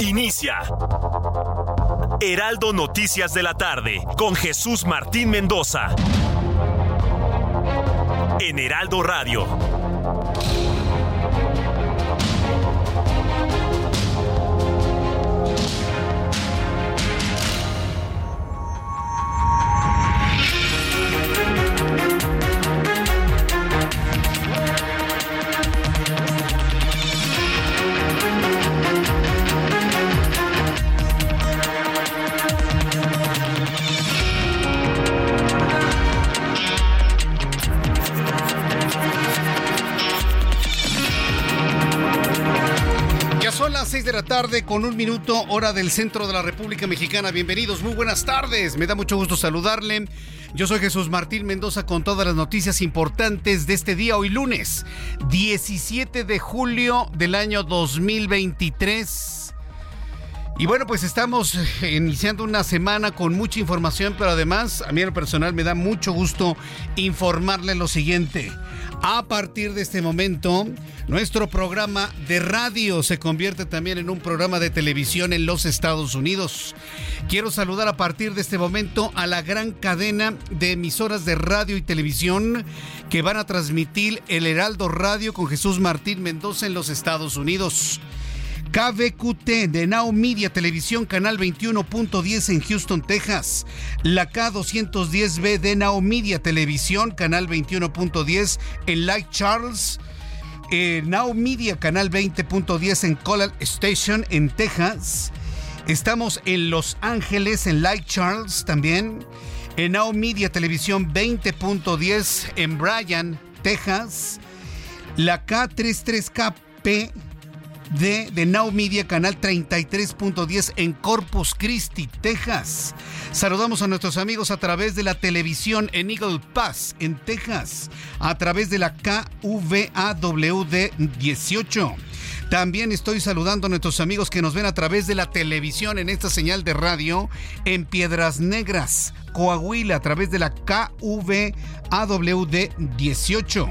Inicia. Heraldo Noticias de la tarde con Jesús Martín Mendoza. En Heraldo Radio. 6 de la tarde con un minuto hora del centro de la República Mexicana. Bienvenidos, muy buenas tardes. Me da mucho gusto saludarle. Yo soy Jesús Martín Mendoza con todas las noticias importantes de este día, hoy lunes, 17 de julio del año 2023. Y bueno, pues estamos iniciando una semana con mucha información, pero además a mí en lo personal me da mucho gusto informarle lo siguiente. A partir de este momento, nuestro programa de radio se convierte también en un programa de televisión en los Estados Unidos. Quiero saludar a partir de este momento a la gran cadena de emisoras de radio y televisión que van a transmitir el Heraldo Radio con Jesús Martín Mendoza en los Estados Unidos. KBQT de Now Media Televisión, canal 21.10 en Houston, Texas. La K210B de Now Media Televisión, canal 21.10 en Lake Charles. Eh, Now Media, canal 20.10 en Coral Station, en Texas. Estamos en Los Ángeles, en Lake Charles también. En Now Media Televisión 20.10 en Bryan, Texas. La K33KP de, de Now Media, canal 33.10 en Corpus Christi, Texas. Saludamos a nuestros amigos a través de la televisión en Eagle Pass, en Texas, a través de la KVAWD 18. También estoy saludando a nuestros amigos que nos ven a través de la televisión en esta señal de radio en Piedras Negras, Coahuila, a través de la KVAWD 18.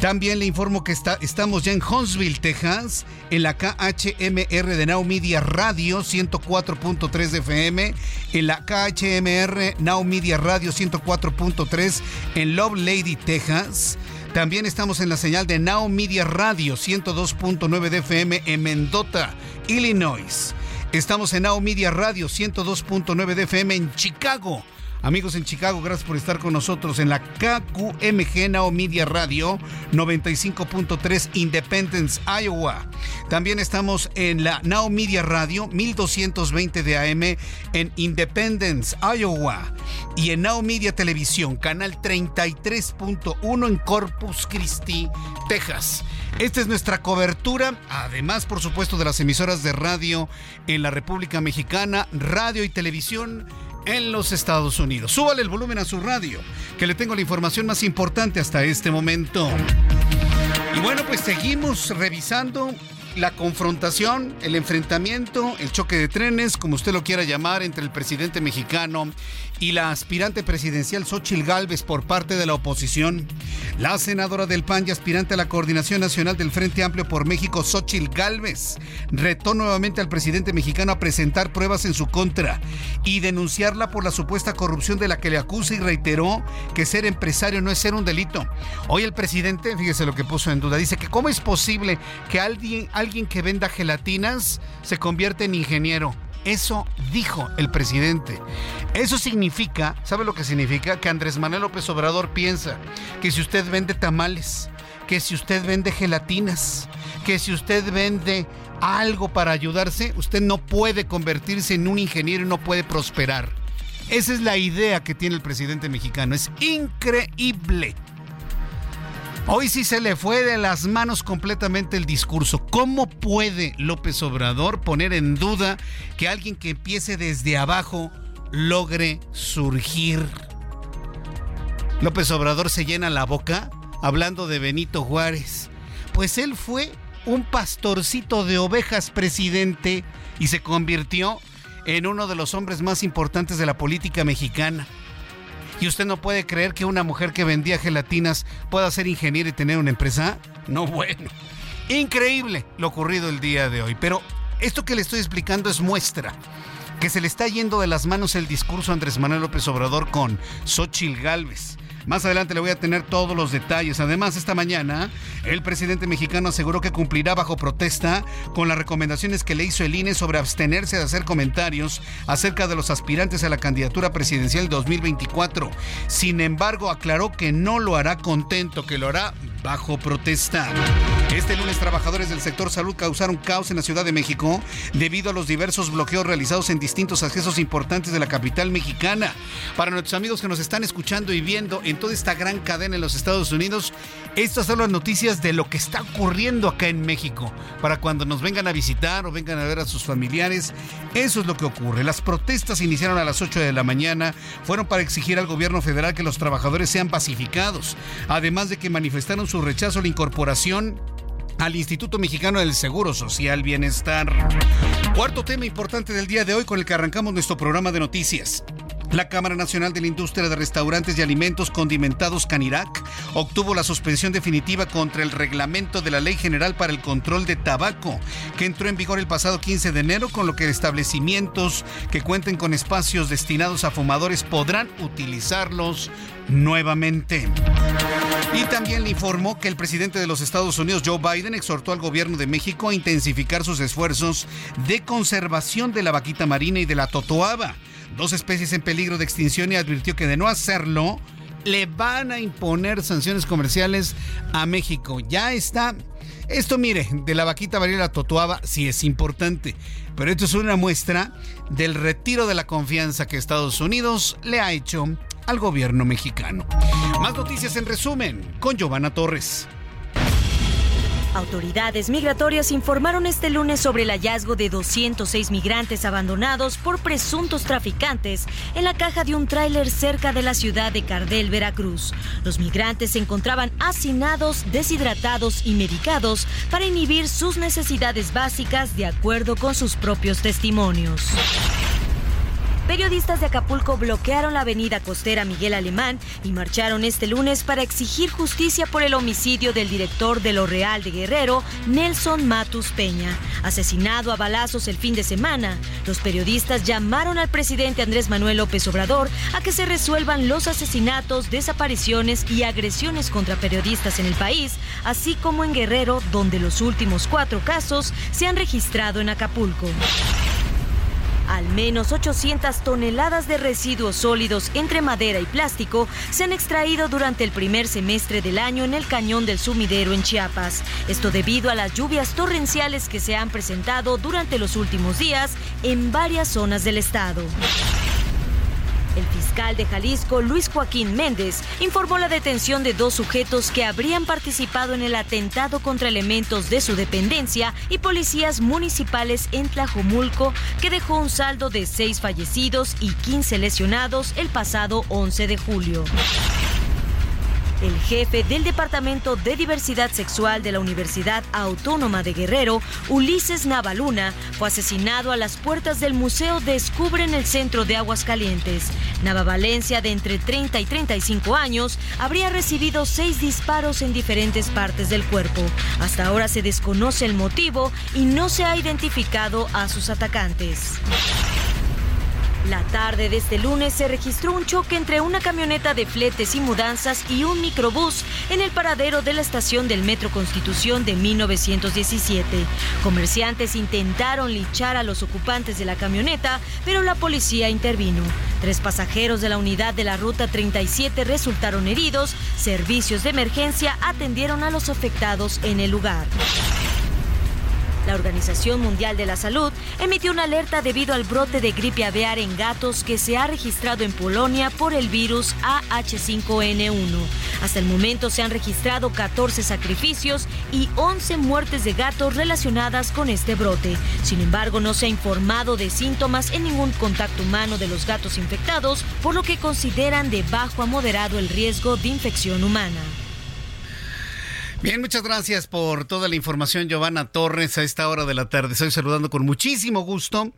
También le informo que está, estamos ya en Huntsville, Texas, en la KHMR de Now Media Radio 104.3 de FM, en la KHMR Now Media Radio 104.3 en Love Lady, Texas. También estamos en la señal de Now Media Radio 102.9 de FM en Mendota, Illinois. Estamos en Now Media Radio 102.9 de FM en Chicago. Amigos en Chicago, gracias por estar con nosotros en la KQMG Now Media Radio 95.3 Independence, Iowa. También estamos en la Now Media Radio 1220 de AM en Independence, Iowa. Y en Now Media Televisión, canal 33.1 en Corpus Christi, Texas. Esta es nuestra cobertura, además por supuesto de las emisoras de radio en la República Mexicana, radio y televisión en los Estados Unidos. Súbale el volumen a su radio, que le tengo la información más importante hasta este momento. Y bueno, pues seguimos revisando la confrontación, el enfrentamiento, el choque de trenes, como usted lo quiera llamar, entre el presidente mexicano y la aspirante presidencial Xochil Gálvez por parte de la oposición. La senadora del PAN y aspirante a la Coordinación Nacional del Frente Amplio por México, Xochil Gálvez, retó nuevamente al presidente mexicano a presentar pruebas en su contra y denunciarla por la supuesta corrupción de la que le acusa y reiteró que ser empresario no es ser un delito. Hoy el presidente, fíjese lo que puso en duda, dice que cómo es posible que alguien, alguien que venda gelatinas se convierta en ingeniero. Eso dijo el presidente. Eso significa, ¿sabe lo que significa? Que Andrés Manuel López Obrador piensa que si usted vende tamales, que si usted vende gelatinas, que si usted vende algo para ayudarse, usted no puede convertirse en un ingeniero y no puede prosperar. Esa es la idea que tiene el presidente mexicano. Es increíble. Hoy sí se le fue de las manos completamente el discurso. ¿Cómo puede López Obrador poner en duda que alguien que empiece desde abajo logre surgir? López Obrador se llena la boca hablando de Benito Juárez. Pues él fue un pastorcito de ovejas presidente y se convirtió en uno de los hombres más importantes de la política mexicana. ¿Y usted no puede creer que una mujer que vendía gelatinas pueda ser ingeniera y tener una empresa? No, bueno. Increíble lo ocurrido el día de hoy. Pero esto que le estoy explicando es muestra que se le está yendo de las manos el discurso Andrés Manuel López Obrador con Xochil Gálvez. Más adelante le voy a tener todos los detalles. Además, esta mañana, el presidente mexicano aseguró que cumplirá bajo protesta con las recomendaciones que le hizo el INE sobre abstenerse de hacer comentarios acerca de los aspirantes a la candidatura presidencial 2024. Sin embargo, aclaró que no lo hará contento, que lo hará bajo protesta. Este lunes, trabajadores del sector salud causaron caos en la Ciudad de México debido a los diversos bloqueos realizados en distintos accesos importantes de la capital mexicana. Para nuestros amigos que nos están escuchando y viendo en toda esta gran cadena en los Estados Unidos, estas son las noticias de lo que está ocurriendo acá en México. Para cuando nos vengan a visitar o vengan a ver a sus familiares, eso es lo que ocurre. Las protestas iniciaron a las 8 de la mañana, fueron para exigir al gobierno federal que los trabajadores sean pacificados, además de que manifestaron su rechazo a la incorporación al Instituto Mexicano del Seguro Social Bienestar. Cuarto tema importante del día de hoy con el que arrancamos nuestro programa de noticias. La Cámara Nacional de la Industria de Restaurantes y Alimentos Condimentados Canirac obtuvo la suspensión definitiva contra el reglamento de la Ley General para el Control de Tabaco, que entró en vigor el pasado 15 de enero, con lo que establecimientos que cuenten con espacios destinados a fumadores podrán utilizarlos nuevamente. Y también le informó que el presidente de los Estados Unidos, Joe Biden, exhortó al gobierno de México a intensificar sus esfuerzos de conservación de la vaquita marina y de la totoaba dos especies en peligro de extinción y advirtió que de no hacerlo, le van a imponer sanciones comerciales a México. Ya está. Esto, mire, de la vaquita varila totuaba sí es importante, pero esto es una muestra del retiro de la confianza que Estados Unidos le ha hecho al gobierno mexicano. Más noticias en resumen con Giovanna Torres. Autoridades migratorias informaron este lunes sobre el hallazgo de 206 migrantes abandonados por presuntos traficantes en la caja de un tráiler cerca de la ciudad de Cardel, Veracruz. Los migrantes se encontraban hacinados, deshidratados y medicados para inhibir sus necesidades básicas de acuerdo con sus propios testimonios. Periodistas de Acapulco bloquearon la avenida costera Miguel Alemán y marcharon este lunes para exigir justicia por el homicidio del director de Lo Real de Guerrero, Nelson Matus Peña, asesinado a balazos el fin de semana. Los periodistas llamaron al presidente Andrés Manuel López Obrador a que se resuelvan los asesinatos, desapariciones y agresiones contra periodistas en el país, así como en Guerrero, donde los últimos cuatro casos se han registrado en Acapulco. Al menos 800 toneladas de residuos sólidos entre madera y plástico se han extraído durante el primer semestre del año en el cañón del sumidero en Chiapas. Esto debido a las lluvias torrenciales que se han presentado durante los últimos días en varias zonas del estado. El fiscal de Jalisco, Luis Joaquín Méndez, informó la detención de dos sujetos que habrían participado en el atentado contra elementos de su dependencia y policías municipales en Tlajomulco, que dejó un saldo de seis fallecidos y 15 lesionados el pasado 11 de julio. El jefe del Departamento de Diversidad Sexual de la Universidad Autónoma de Guerrero, Ulises Navaluna, fue asesinado a las puertas del Museo Descubre en el centro de Aguascalientes. Nava Valencia, de entre 30 y 35 años, habría recibido seis disparos en diferentes partes del cuerpo. Hasta ahora se desconoce el motivo y no se ha identificado a sus atacantes. La tarde de este lunes se registró un choque entre una camioneta de fletes y mudanzas y un microbús en el paradero de la estación del Metro Constitución de 1917. Comerciantes intentaron lichar a los ocupantes de la camioneta, pero la policía intervino. Tres pasajeros de la unidad de la Ruta 37 resultaron heridos. Servicios de emergencia atendieron a los afectados en el lugar. La Organización Mundial de la Salud emitió una alerta debido al brote de gripe aviar en gatos que se ha registrado en Polonia por el virus AH5N1. Hasta el momento se han registrado 14 sacrificios y 11 muertes de gatos relacionadas con este brote. Sin embargo, no se ha informado de síntomas en ningún contacto humano de los gatos infectados, por lo que consideran de bajo a moderado el riesgo de infección humana. Bien, muchas gracias por toda la información, Giovanna Torres, a esta hora de la tarde. Estoy saludando con muchísimo gusto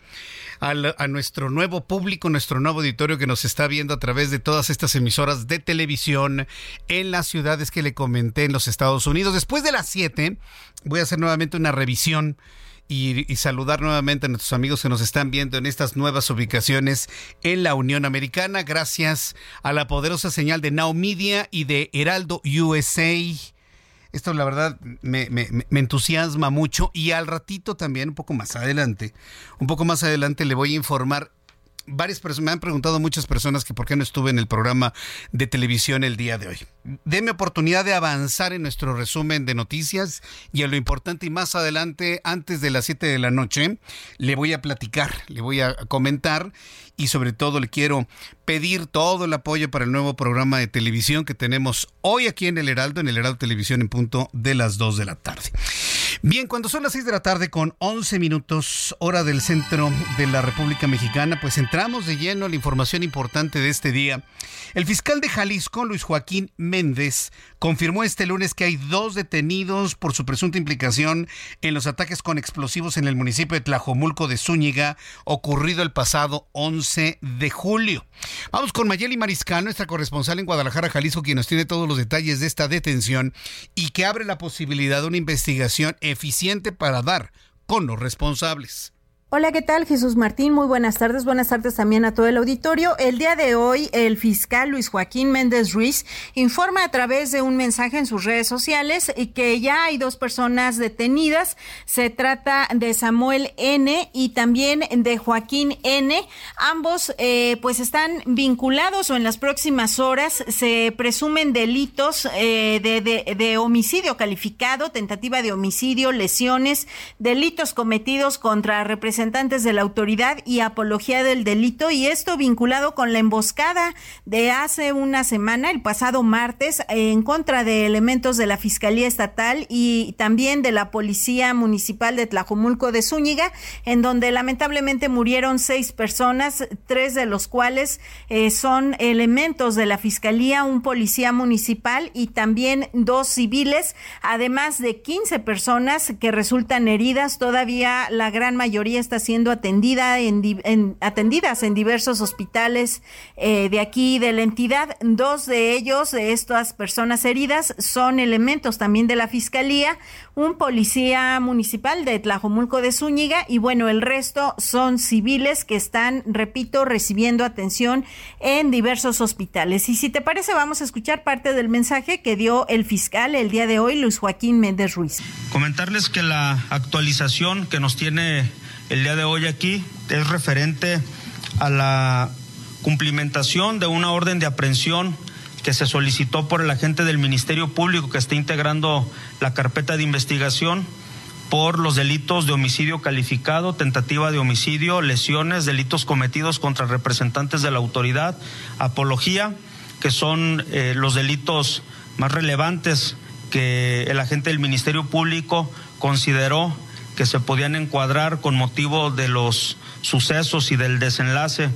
a nuestro nuevo público, nuestro nuevo auditorio que nos está viendo a través de todas estas emisoras de televisión en las ciudades que le comenté en los Estados Unidos. Después de las 7, voy a hacer nuevamente una revisión. Y, y, saludar nuevamente a nuestros amigos que nos están viendo en estas nuevas ubicaciones en la Unión Americana, gracias a la poderosa señal de Now Media y de Heraldo USA. Esto la verdad me, entusiasma mucho y al ratito también, un poco más adelante, un poco más adelante le voy a informar varias personas, me han preguntado muchas personas que por qué no estuve en el programa de televisión el día de hoy. Deme oportunidad de avanzar en nuestro resumen de noticias y a lo importante y más adelante, antes de las 7 de la noche, le voy a platicar, le voy a comentar y sobre todo le quiero pedir todo el apoyo para el nuevo programa de televisión que tenemos hoy aquí en el Heraldo, en el Heraldo Televisión en punto de las 2 de la tarde. Bien, cuando son las 6 de la tarde con 11 minutos hora del centro de la República Mexicana, pues entramos de lleno a la información importante de este día. El fiscal de Jalisco, Luis Joaquín Méndez, confirmó este lunes que hay dos detenidos por su presunta implicación en los ataques con explosivos en el municipio de Tlajomulco de Zúñiga, ocurrido el pasado 11 de julio. Vamos con Mayeli Mariscal, nuestra corresponsal en Guadalajara, Jalisco, quien nos tiene todos los detalles de esta detención y que abre la posibilidad de una investigación eficiente para dar con los responsables. Hola, ¿qué tal? Jesús Martín, muy buenas tardes. Buenas tardes también a todo el auditorio. El día de hoy, el fiscal Luis Joaquín Méndez Ruiz informa a través de un mensaje en sus redes sociales que ya hay dos personas detenidas. Se trata de Samuel N. y también de Joaquín N. Ambos, eh, pues, están vinculados o en las próximas horas se presumen delitos eh, de, de homicidio calificado, tentativa de homicidio, lesiones, delitos cometidos contra representantes representantes de la autoridad y apología del delito y esto vinculado con la emboscada de hace una semana, el pasado martes, en contra de elementos de la Fiscalía Estatal y también de la Policía Municipal de Tlajomulco de Zúñiga, en donde lamentablemente murieron seis personas, tres de los cuales eh, son elementos de la Fiscalía, un policía municipal y también dos civiles, además de 15 personas que resultan heridas, todavía la gran mayoría está siendo atendida en, atendidas en diversos hospitales eh, de aquí de la entidad. Dos de ellos, de estas personas heridas, son elementos también de la Fiscalía, un policía municipal de Tlajomulco de Zúñiga y bueno, el resto son civiles que están, repito, recibiendo atención en diversos hospitales. Y si te parece, vamos a escuchar parte del mensaje que dio el fiscal el día de hoy, Luis Joaquín Méndez Ruiz. Comentarles que la actualización que nos tiene el día de hoy aquí es referente a la cumplimentación de una orden de aprehensión que se solicitó por el agente del Ministerio Público que está integrando la carpeta de investigación por los delitos de homicidio calificado, tentativa de homicidio, lesiones, delitos cometidos contra representantes de la autoridad, apología, que son eh, los delitos más relevantes que el agente del Ministerio Público consideró que se podían encuadrar con motivo de los sucesos y del desenlace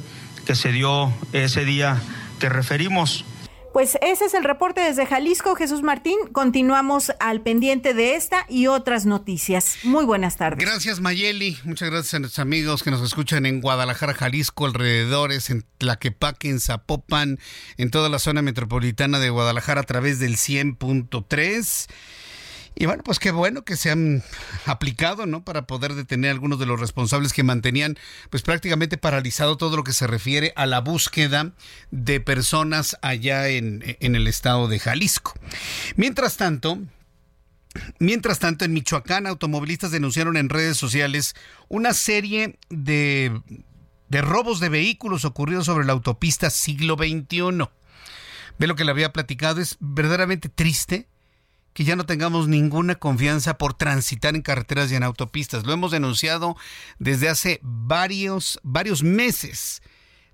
que se dio ese día que referimos. Pues ese es el reporte desde Jalisco, Jesús Martín. Continuamos al pendiente de esta y otras noticias. Muy buenas tardes. Gracias, Mayeli. Muchas gracias a nuestros amigos que nos escuchan en Guadalajara, Jalisco, alrededores, en Tlaquepaque, en Zapopan, en toda la zona metropolitana de Guadalajara a través del 100.3. Y bueno, pues qué bueno que se han aplicado, ¿no? Para poder detener a algunos de los responsables que mantenían, pues prácticamente paralizado todo lo que se refiere a la búsqueda de personas allá en, en el estado de Jalisco. Mientras tanto, Mientras tanto, en Michoacán, automovilistas denunciaron en redes sociales una serie de, de robos de vehículos ocurridos sobre la autopista siglo XXI. Ve lo que le había platicado, es verdaderamente triste que ya no tengamos ninguna confianza por transitar en carreteras y en autopistas. Lo hemos denunciado desde hace varios, varios meses.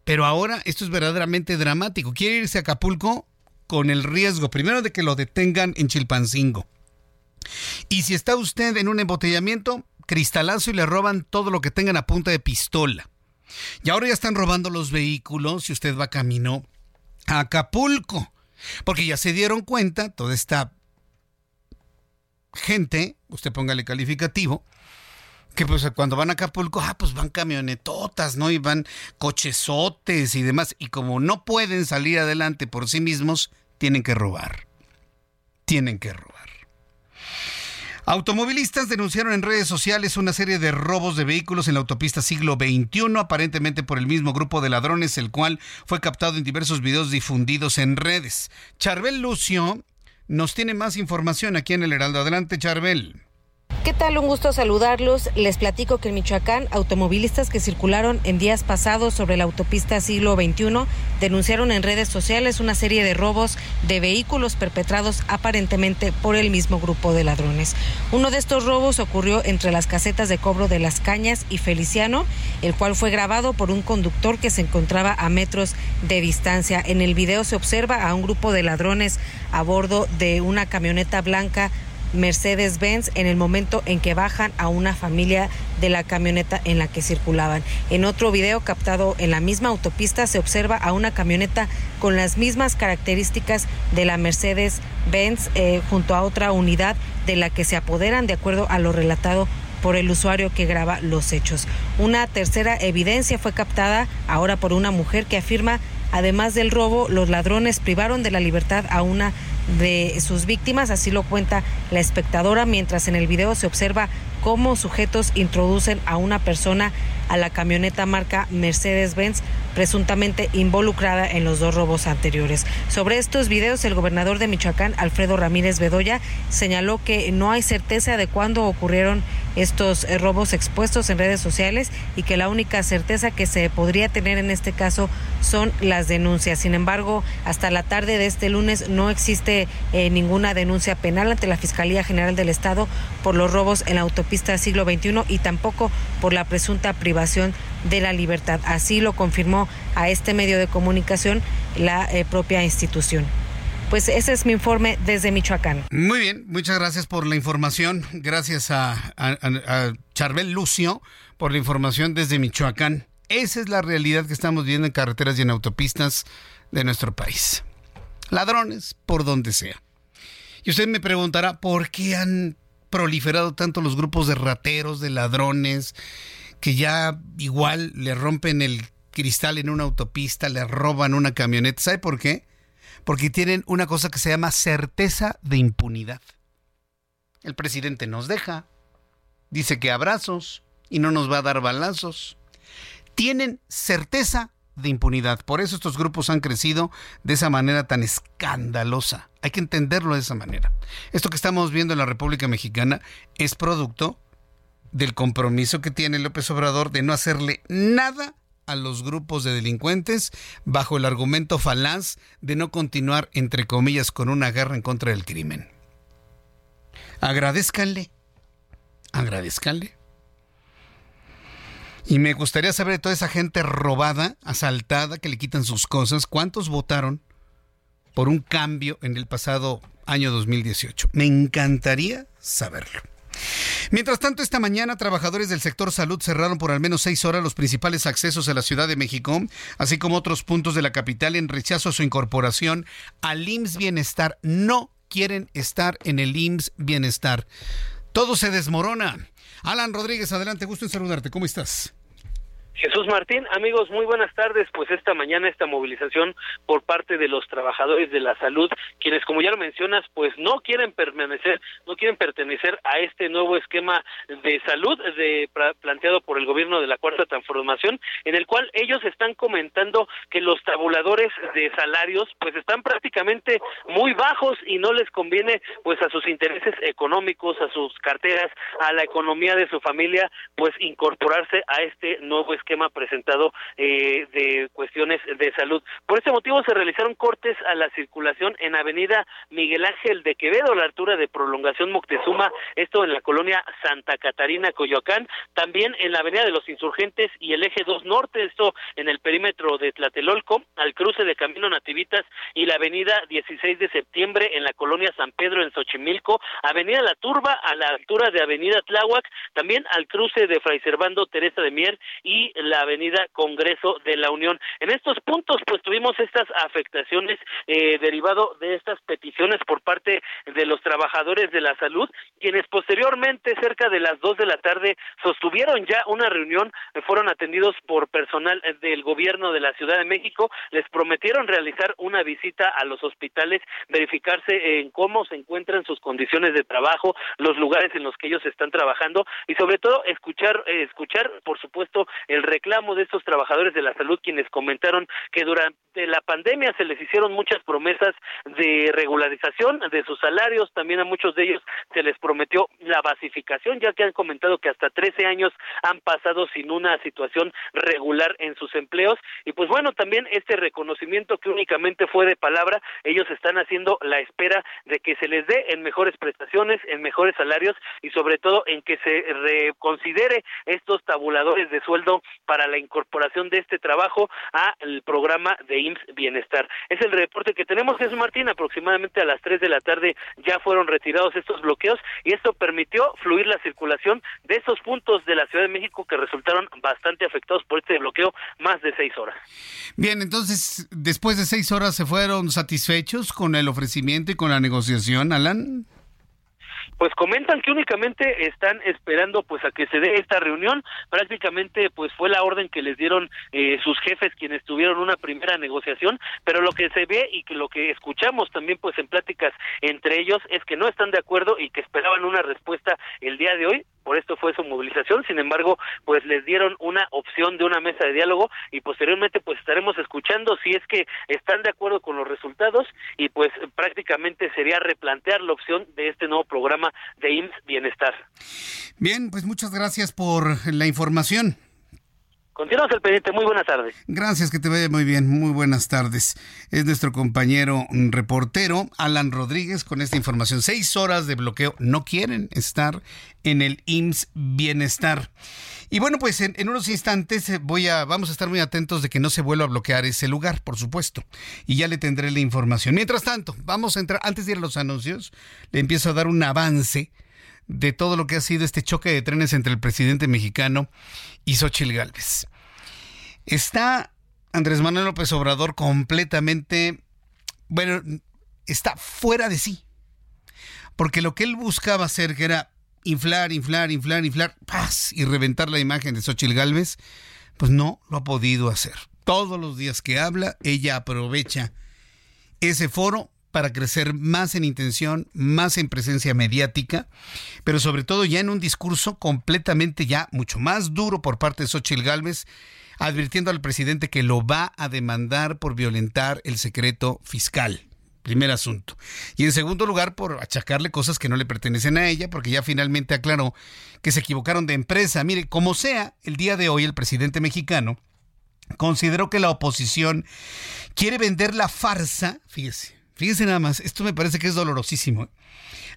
Pero ahora esto es verdaderamente dramático. Quiere irse a Acapulco con el riesgo, primero, de que lo detengan en Chilpancingo. Y si está usted en un embotellamiento, cristalazo y le roban todo lo que tengan a punta de pistola. Y ahora ya están robando los vehículos si usted va camino a Acapulco. Porque ya se dieron cuenta, toda esta gente, usted póngale calificativo, que pues cuando van a Acapulco, ah, pues van camionetotas, ¿no? Y van cochesotes y demás. Y como no pueden salir adelante por sí mismos, tienen que robar. Tienen que robar. Automovilistas denunciaron en redes sociales una serie de robos de vehículos en la autopista siglo XXI, aparentemente por el mismo grupo de ladrones, el cual fue captado en diversos videos difundidos en redes. Charbel Lucio nos tiene más información aquí en el Heraldo. Adelante, Charbel. ¿Qué tal? Un gusto saludarlos. Les platico que en Michoacán, automovilistas que circularon en días pasados sobre la autopista siglo XXI denunciaron en redes sociales una serie de robos de vehículos perpetrados aparentemente por el mismo grupo de ladrones. Uno de estos robos ocurrió entre las casetas de cobro de Las Cañas y Feliciano, el cual fue grabado por un conductor que se encontraba a metros de distancia. En el video se observa a un grupo de ladrones a bordo de una camioneta blanca Mercedes-Benz en el momento en que bajan a una familia de la camioneta en la que circulaban. En otro video captado en la misma autopista se observa a una camioneta con las mismas características de la Mercedes-Benz eh, junto a otra unidad de la que se apoderan de acuerdo a lo relatado por el usuario que graba los hechos. Una tercera evidencia fue captada ahora por una mujer que afirma, además del robo, los ladrones privaron de la libertad a una de sus víctimas, así lo cuenta la espectadora, mientras en el video se observa cómo sujetos introducen a una persona a la camioneta marca Mercedes-Benz presuntamente involucrada en los dos robos anteriores. Sobre estos videos, el gobernador de Michoacán, Alfredo Ramírez Bedoya, señaló que no hay certeza de cuándo ocurrieron estos eh, robos expuestos en redes sociales y que la única certeza que se podría tener en este caso son las denuncias. Sin embargo, hasta la tarde de este lunes no existe eh, ninguna denuncia penal ante la Fiscalía General del Estado por los robos en la autopista siglo XXI y tampoco por la presunta privación de la libertad. Así lo confirmó a este medio de comunicación la eh, propia institución. Pues ese es mi informe desde Michoacán. Muy bien, muchas gracias por la información. Gracias a, a Charbel Lucio por la información desde Michoacán. Esa es la realidad que estamos viendo en carreteras y en autopistas de nuestro país. Ladrones por donde sea. Y usted me preguntará, ¿por qué han proliferado tanto los grupos de rateros, de ladrones, que ya igual le rompen el cristal en una autopista, le roban una camioneta. ¿Sabe por qué? Porque tienen una cosa que se llama certeza de impunidad. El presidente nos deja, dice que abrazos y no nos va a dar balazos. Tienen certeza de impunidad. Por eso estos grupos han crecido de esa manera tan escandalosa. Hay que entenderlo de esa manera. Esto que estamos viendo en la República Mexicana es producto del compromiso que tiene López Obrador de no hacerle nada a los grupos de delincuentes bajo el argumento falaz de no continuar, entre comillas, con una guerra en contra del crimen. Agradezcanle, agradezcanle. Y me gustaría saber de toda esa gente robada, asaltada, que le quitan sus cosas, ¿cuántos votaron por un cambio en el pasado año 2018? Me encantaría saberlo. Mientras tanto, esta mañana trabajadores del sector salud cerraron por al menos seis horas los principales accesos a la Ciudad de México, así como otros puntos de la capital en rechazo a su incorporación al IMSS Bienestar. No quieren estar en el IMSS Bienestar. Todo se desmorona. Alan Rodríguez, adelante, gusto en saludarte. ¿Cómo estás? Jesús Martín, amigos, muy buenas tardes. Pues esta mañana esta movilización por parte de los trabajadores de la salud, quienes como ya lo mencionas, pues no quieren permanecer, no quieren pertenecer a este nuevo esquema de salud de, planteado por el gobierno de la Cuarta Transformación, en el cual ellos están comentando que los tabuladores de salarios pues están prácticamente muy bajos y no les conviene pues a sus intereses económicos, a sus carteras, a la economía de su familia, pues incorporarse a este nuevo esquema esquema presentado eh, de cuestiones de salud. Por este motivo se realizaron cortes a la circulación en Avenida Miguel Ángel de Quevedo, a la altura de Prolongación Moctezuma, esto en la colonia Santa Catarina, Coyoacán, también en la Avenida de los Insurgentes y el Eje 2 Norte, esto en el perímetro de Tlatelolco, al cruce de Camino Nativitas y la Avenida 16 de septiembre en la colonia San Pedro en Xochimilco, Avenida La Turba a la altura de Avenida Tláhuac, también al cruce de Fray Servando Teresa de Mier y la Avenida Congreso de la Unión. En estos puntos pues tuvimos estas afectaciones eh, derivado de estas peticiones por parte de los trabajadores de la salud, quienes posteriormente cerca de las dos de la tarde sostuvieron ya una reunión, eh, fueron atendidos por personal del gobierno de la Ciudad de México, les prometieron realizar una visita a los hospitales, verificarse en cómo se encuentran sus condiciones de trabajo, los lugares en los que ellos están trabajando y sobre todo escuchar eh, escuchar por supuesto el reclamo de estos trabajadores de la salud quienes comentaron que durante la pandemia se les hicieron muchas promesas de regularización de sus salarios, también a muchos de ellos se les prometió la basificación, ya que han comentado que hasta 13 años han pasado sin una situación regular en sus empleos. Y pues bueno, también este reconocimiento que únicamente fue de palabra, ellos están haciendo la espera de que se les dé en mejores prestaciones, en mejores salarios y sobre todo en que se reconsidere estos tabuladores de sueldo para la incorporación de este trabajo al programa de IMSS Bienestar. Es el reporte que tenemos, Jesús Martín, aproximadamente a las 3 de la tarde ya fueron retirados estos bloqueos y esto permitió fluir la circulación de estos puntos de la Ciudad de México que resultaron bastante afectados por este bloqueo más de seis horas. Bien, entonces, después de seis horas se fueron satisfechos con el ofrecimiento y con la negociación, Alan pues comentan que únicamente están esperando pues a que se dé esta reunión. Prácticamente pues fue la orden que les dieron eh, sus jefes quienes tuvieron una primera negociación pero lo que se ve y que lo que escuchamos también pues en pláticas entre ellos es que no están de acuerdo y que esperaban una respuesta el día de hoy por esto fue su movilización, sin embargo, pues les dieron una opción de una mesa de diálogo y posteriormente pues estaremos escuchando si es que están de acuerdo con los resultados y pues prácticamente sería replantear la opción de este nuevo programa de IMSS Bienestar. Bien, pues muchas gracias por la información. Continuamos el pendiente. Muy buenas tardes. Gracias, que te vaya muy bien. Muy buenas tardes. Es nuestro compañero reportero Alan Rodríguez con esta información. Seis horas de bloqueo. No quieren estar en el IMSS Bienestar. Y bueno, pues en, en, unos instantes eh, voy a, vamos a estar muy atentos de que no se vuelva a bloquear ese lugar, por supuesto. Y ya le tendré la información. Mientras tanto, vamos a entrar, antes de ir a los anuncios, le empiezo a dar un avance de todo lo que ha sido este choque de trenes entre el presidente mexicano y Xochitl Gálvez. Está Andrés Manuel López Obrador completamente, bueno, está fuera de sí. Porque lo que él buscaba hacer, que era inflar, inflar, inflar, inflar, y reventar la imagen de Xochitl Gálvez, pues no lo ha podido hacer. Todos los días que habla, ella aprovecha ese foro para crecer más en intención, más en presencia mediática, pero sobre todo ya en un discurso completamente ya mucho más duro por parte de Xochitl Gálvez, advirtiendo al presidente que lo va a demandar por violentar el secreto fiscal. Primer asunto. Y en segundo lugar, por achacarle cosas que no le pertenecen a ella, porque ya finalmente aclaró que se equivocaron de empresa. Mire, como sea, el día de hoy el presidente mexicano consideró que la oposición quiere vender la farsa, fíjese, Fíjense nada más, esto me parece que es dolorosísimo. ¿eh?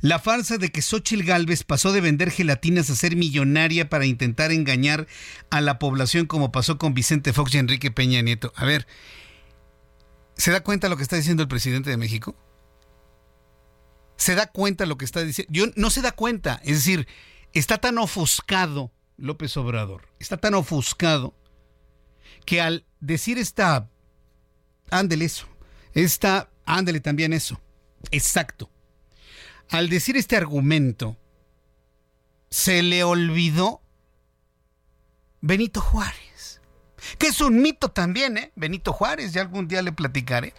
La farsa de que Xochitl Galvez pasó de vender gelatinas a ser millonaria para intentar engañar a la población como pasó con Vicente Fox y Enrique Peña Nieto. A ver, ¿se da cuenta lo que está diciendo el presidente de México? ¿Se da cuenta lo que está diciendo? Yo no se da cuenta, es decir, está tan ofuscado López Obrador, está tan ofuscado que al decir esta, ándele eso, esta Ándale también eso. Exacto. Al decir este argumento, se le olvidó Benito Juárez, que es un mito también, ¿eh? Benito Juárez, ya algún día le platicaré.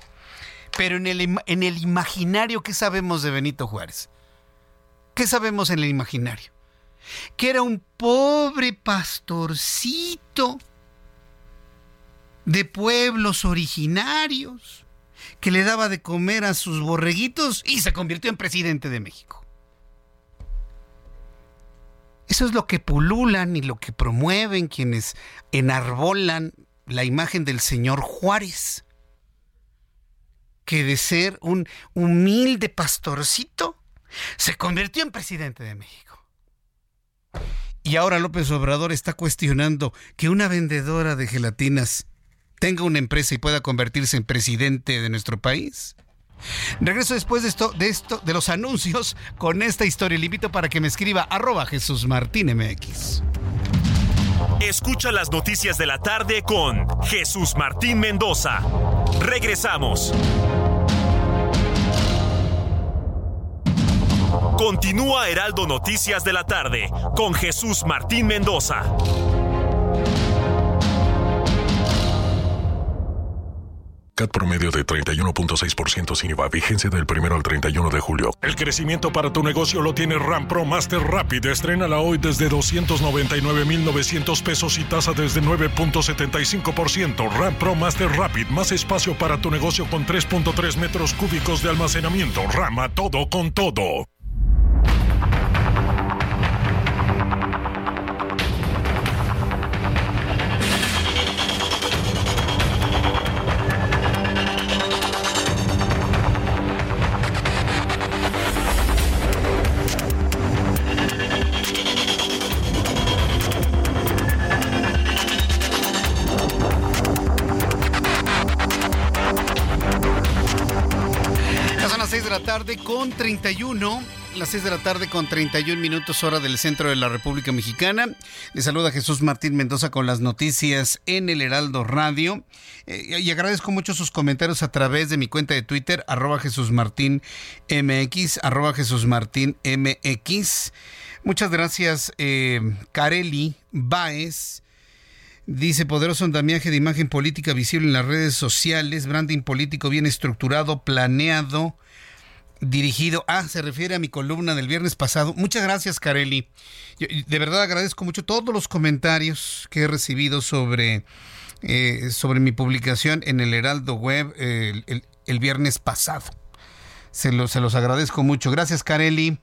Pero en el, en el imaginario, ¿qué sabemos de Benito Juárez? ¿Qué sabemos en el imaginario? Que era un pobre pastorcito de pueblos originarios que le daba de comer a sus borreguitos y se convirtió en presidente de México. Eso es lo que pululan y lo que promueven quienes enarbolan la imagen del señor Juárez, que de ser un humilde pastorcito, se convirtió en presidente de México. Y ahora López Obrador está cuestionando que una vendedora de gelatinas tenga una empresa y pueda convertirse en presidente de nuestro país. Regreso después de esto, de esto, de los anuncios con esta historia. Le invito para que me escriba arroba Jesús Martín. Escucha las noticias de la tarde con Jesús Martín Mendoza. Regresamos. Continúa Heraldo Noticias de la tarde con Jesús Martín Mendoza. Promedio de 31.6% sin IVA, vigencia del 1 al 31 de julio. El crecimiento para tu negocio lo tiene RAM Pro Master Rapid. Estrénala hoy desde 299,900 pesos y tasa desde 9.75%. RAM Pro Master Rapid, más espacio para tu negocio con 3.3 metros cúbicos de almacenamiento. Rama todo con todo. 31, las 6 de la tarde con 31 minutos hora del centro de la República Mexicana. Le saluda Jesús Martín Mendoza con las noticias en el Heraldo Radio. Eh, y agradezco mucho sus comentarios a través de mi cuenta de Twitter, arroba Jesús Martín MX, arroba Jesús Martín MX. Muchas gracias, eh, Careli Baez. Dice poderoso andamiaje de imagen política visible en las redes sociales, branding político bien estructurado, planeado, dirigido. Ah, se refiere a mi columna del viernes pasado. Muchas gracias, Carelli. de verdad agradezco mucho todos los comentarios que he recibido sobre, eh, sobre mi publicación en el Heraldo Web el, viernes pasado. Se, se los agradezco mucho. Gracias, Carelli.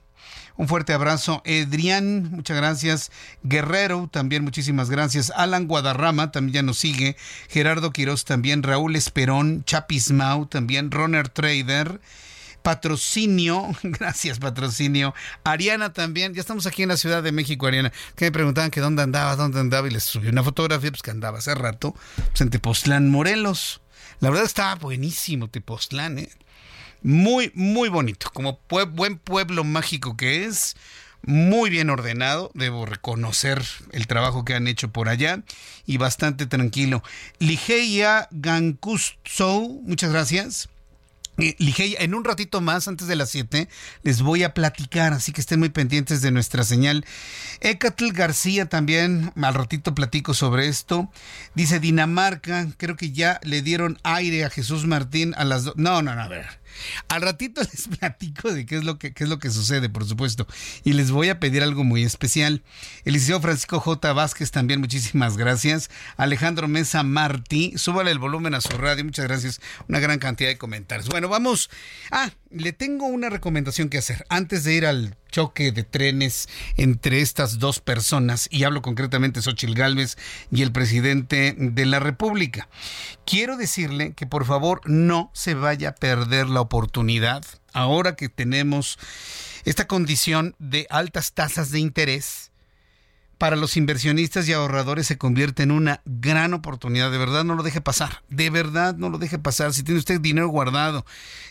Un fuerte abrazo. Edrián, muchas gracias. Guerrero, también muchísimas gracias. Alan Guadarrama también ya nos sigue. Gerardo Quiroz también. Raúl Esperón. Chapismau también. Roner Trader. Patrocinio, gracias Patrocinio. Ariana también, ya estamos aquí en la Ciudad de México, Ariana, que me preguntaban que dónde andaba, dónde andaba y les subí una fotografía, pues que andaba hace rato, pues en Tepoztlán, Morelos. La verdad estaba buenísimo Tepoztlán, ¿eh? Muy, muy bonito, como buen pueblo mágico que es muy bien ordenado, debo reconocer el trabajo que han hecho por allá y bastante tranquilo. Ligeia Gankusou, muchas gracias. Ligeia, en un ratito más, antes de las 7, les voy a platicar, así que estén muy pendientes de nuestra señal. Ecatl García también, al ratito platico sobre esto. Dice Dinamarca, creo que ya le dieron aire a Jesús Martín a las dos. No, no, no, a ver. Al ratito les platico de qué es lo que, es lo que sucede, por supuesto. Y les voy a pedir algo muy especial. El Francisco J. Vázquez también, muchísimas gracias. Alejandro Mesa Martí, súbale el volumen a su radio, muchas gracias. Una gran cantidad de comentarios. Bueno, vamos. Ah, le tengo una recomendación que hacer antes de ir al choque de trenes entre estas dos personas, y hablo concretamente Xochil Gálvez y el presidente de la República. Quiero decirle que por favor no se vaya a perder la oportunidad, ahora que tenemos esta condición de altas tasas de interés, para los inversionistas y ahorradores se convierte en una gran oportunidad. De verdad no lo deje pasar. De verdad no lo deje pasar. Si tiene usted dinero guardado,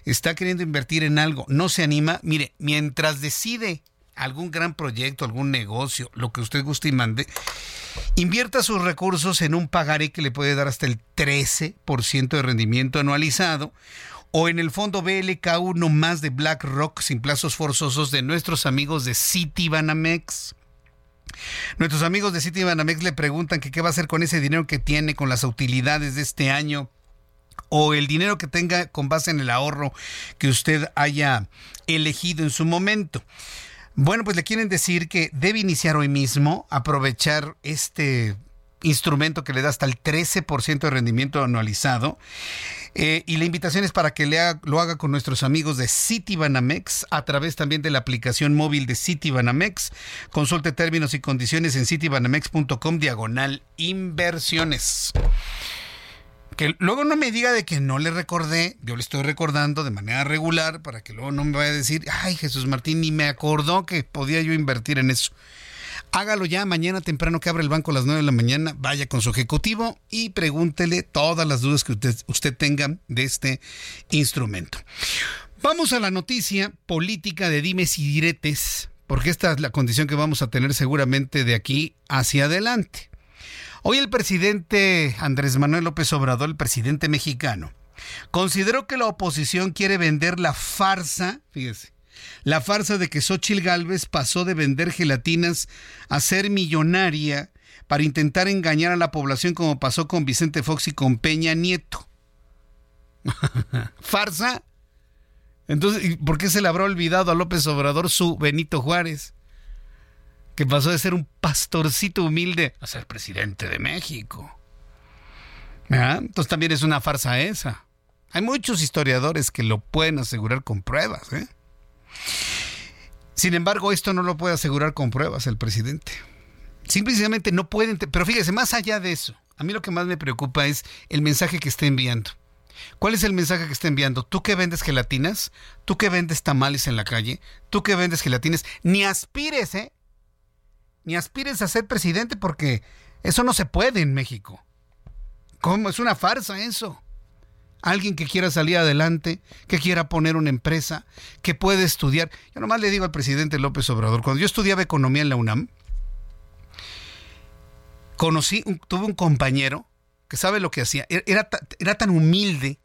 está queriendo invertir en algo, no se anima, mire, mientras decide algún gran proyecto, algún negocio, lo que usted guste y mande, invierta sus recursos en un pagaré que le puede dar hasta el 13% de rendimiento anualizado o en el fondo BLK1 más de BlackRock sin plazos forzosos de nuestros amigos de Citibanamex. Nuestros amigos de Citibanamex le preguntan que qué va a hacer con ese dinero que tiene, con las utilidades de este año o el dinero que tenga con base en el ahorro que usted haya elegido en su momento. Bueno, pues le quieren decir que debe iniciar hoy mismo, aprovechar este instrumento que le da hasta el 13% de rendimiento anualizado. Eh, y la invitación es para que lo haga con nuestros amigos de Citibanamex a través también de la aplicación móvil de Citibanamex. Consulte términos y condiciones en citibanamex.com diagonal inversiones. Que luego no me diga de que no le recordé, yo le estoy recordando de manera regular para que luego no me vaya a decir, ay Jesús Martín, ni me acordó que podía yo invertir en eso. Hágalo ya mañana temprano que abre el banco a las 9 de la mañana, vaya con su ejecutivo y pregúntele todas las dudas que usted, usted tenga de este instrumento. Vamos a la noticia política de dimes y diretes, porque esta es la condición que vamos a tener seguramente de aquí hacia adelante. Hoy el presidente Andrés Manuel López Obrador, el presidente mexicano, consideró que la oposición quiere vender la farsa, fíjese, la farsa de que Xochil Gálvez pasó de vender gelatinas a ser millonaria para intentar engañar a la población como pasó con Vicente Fox y con Peña Nieto. ¿Farsa? Entonces, ¿por qué se le habrá olvidado a López Obrador su Benito Juárez? Que pasó de ser un pastorcito humilde a ser presidente de México. Entonces también es una farsa esa. Hay muchos historiadores que lo pueden asegurar con pruebas. ¿eh? Sin embargo, esto no lo puede asegurar con pruebas el presidente. Simplemente no pueden, pero fíjese, más allá de eso, a mí lo que más me preocupa es el mensaje que está enviando. ¿Cuál es el mensaje que está enviando? ¿Tú que vendes gelatinas? ¿Tú que vendes tamales en la calle? ¿Tú que vendes gelatinas? Ni aspires, ¿eh? Ni aspires a ser presidente porque eso no se puede en México. ¿Cómo? Es una farsa eso alguien que quiera salir adelante, que quiera poner una empresa, que puede estudiar. Yo nomás le digo al presidente López Obrador, cuando yo estudiaba economía en la UNAM, conocí, tuve un compañero que sabe lo que hacía. E-, era, era tan humilde,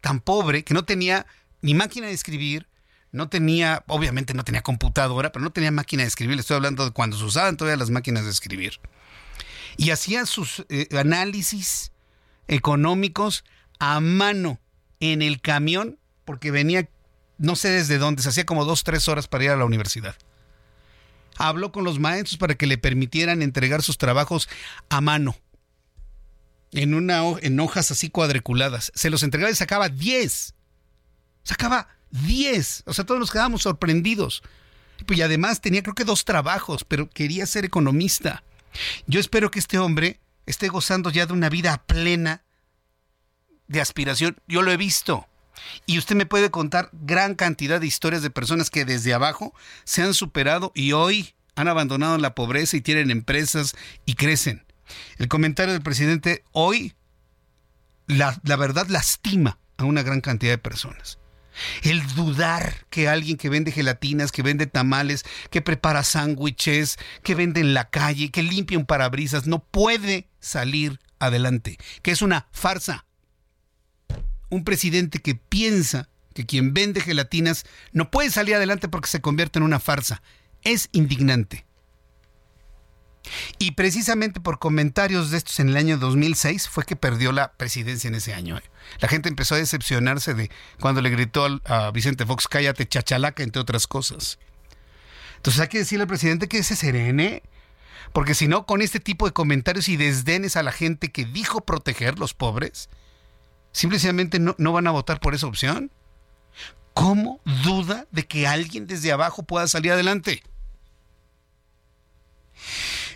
tan pobre, que no tenía ni máquina de escribir, no tenía, obviamente no tenía computadora, pero no tenía máquina de escribir. Le estoy hablando de cuando se usaban todavía las máquinas de escribir. Y hacía sus eh, análisis económicos a mano en el camión porque venía, no sé desde dónde, se hacía como dos, tres horas para ir a la universidad. Habló con los maestros para que le permitieran entregar sus trabajos a mano. En, una, en hojas así cuadriculadas. Se los entregaba y sacaba 10. Sacaba 10. O sea, todos nos quedábamos sorprendidos. Y además tenía creo que dos trabajos, pero quería ser economista. Yo espero que este hombre esté gozando ya de una vida plena de aspiración, yo lo he visto. Y usted me puede contar gran cantidad de historias de personas que desde abajo se han superado y hoy han abandonado la pobreza y tienen empresas y crecen. El comentario del presidente hoy, la, la verdad, lastima a una gran cantidad de personas. El dudar que alguien que vende gelatinas, que vende tamales, que prepara sándwiches, que vende en la calle, que limpia un parabrisas, no puede salir adelante, que es una farsa un presidente que piensa que quien vende gelatinas no puede salir adelante porque se convierte en una farsa. Es indignante. Y precisamente por comentarios de estos en el año 2006 fue que perdió la presidencia en ese año. ¿eh? La gente empezó a decepcionarse de cuando le gritó a Vicente Fox, cállate chachalaca, entre otras cosas. Entonces hay que decirle al presidente que se serene, porque si no, con este tipo de comentarios y desdenes a la gente que dijo proteger los pobres, simplemente no, no van a votar por esa opción. ¿Cómo duda de que alguien desde abajo pueda salir adelante?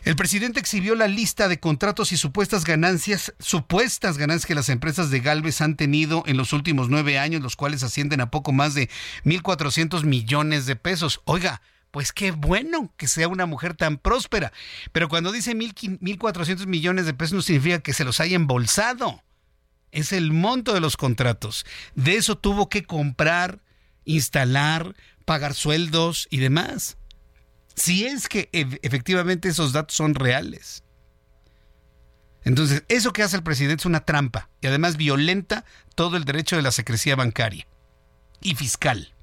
El presidente exhibió la lista de contratos y supuestas ganancias, supuestas ganancias que las empresas de Galvez han tenido en los últimos nueve años, los cuales ascienden a poco más de 1.400 millones de pesos. Oiga, pues qué bueno que sea una mujer tan próspera. Pero cuando dice 1.400 millones de pesos no significa que se los haya embolsado es el monto de los contratos. De eso tuvo que comprar, instalar, pagar sueldos y demás. Si es que efectivamente esos datos son reales. Entonces, eso que hace el presidente es una trampa y además violenta todo el derecho de la secrecía bancaria y fiscal.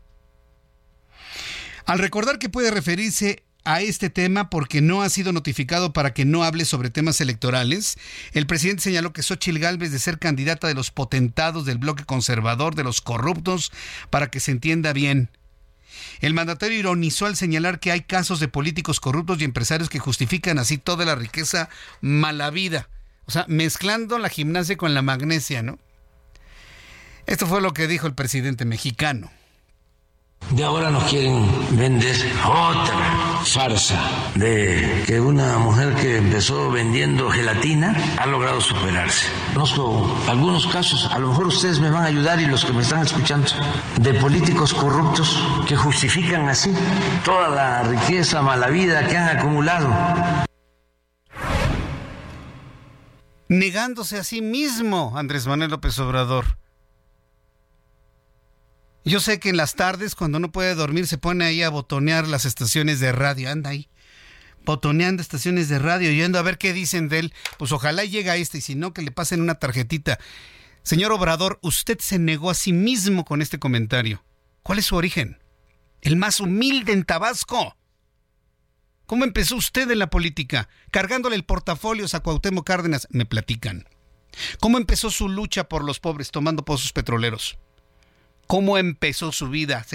Al recordar que puede referirse a este tema porque no ha sido notificado para que no hable sobre temas electorales. El presidente señaló que Xochitl Gálvez de ser candidata de los potentados del bloque conservador, de los corruptos, para que se entienda bien. El mandatario ironizó al señalar que hay casos de políticos corruptos y empresarios que justifican así toda la riqueza mala vida. O sea, mezclando la gimnasia con la magnesia, ¿no? Esto fue lo que dijo el presidente mexicano. De ahora nos quieren vender otra farsa de que una mujer que empezó vendiendo gelatina ha logrado superarse. Conozco algunos casos, a lo mejor ustedes me van a ayudar y los que me están escuchando, de políticos corruptos que justifican así toda la riqueza mala vida que han acumulado. Negándose a sí mismo, Andrés Manuel López Obrador yo sé que en las tardes, cuando no puede dormir, se pone ahí a botonear las estaciones de radio. Anda ahí, botoneando estaciones de radio, yendo a ver qué dicen de él. Pues ojalá llegue a este, y si no, que le pasen una tarjetita. Señor Obrador, usted se negó a sí mismo con este comentario. ¿Cuál es su origen? El más humilde en Tabasco. ¿Cómo empezó usted en la política? Cargándole el portafolio a Cuauhtémoc Cárdenas, me platican. ¿Cómo empezó su lucha por los pobres tomando pozos petroleros? Cómo empezó su vida.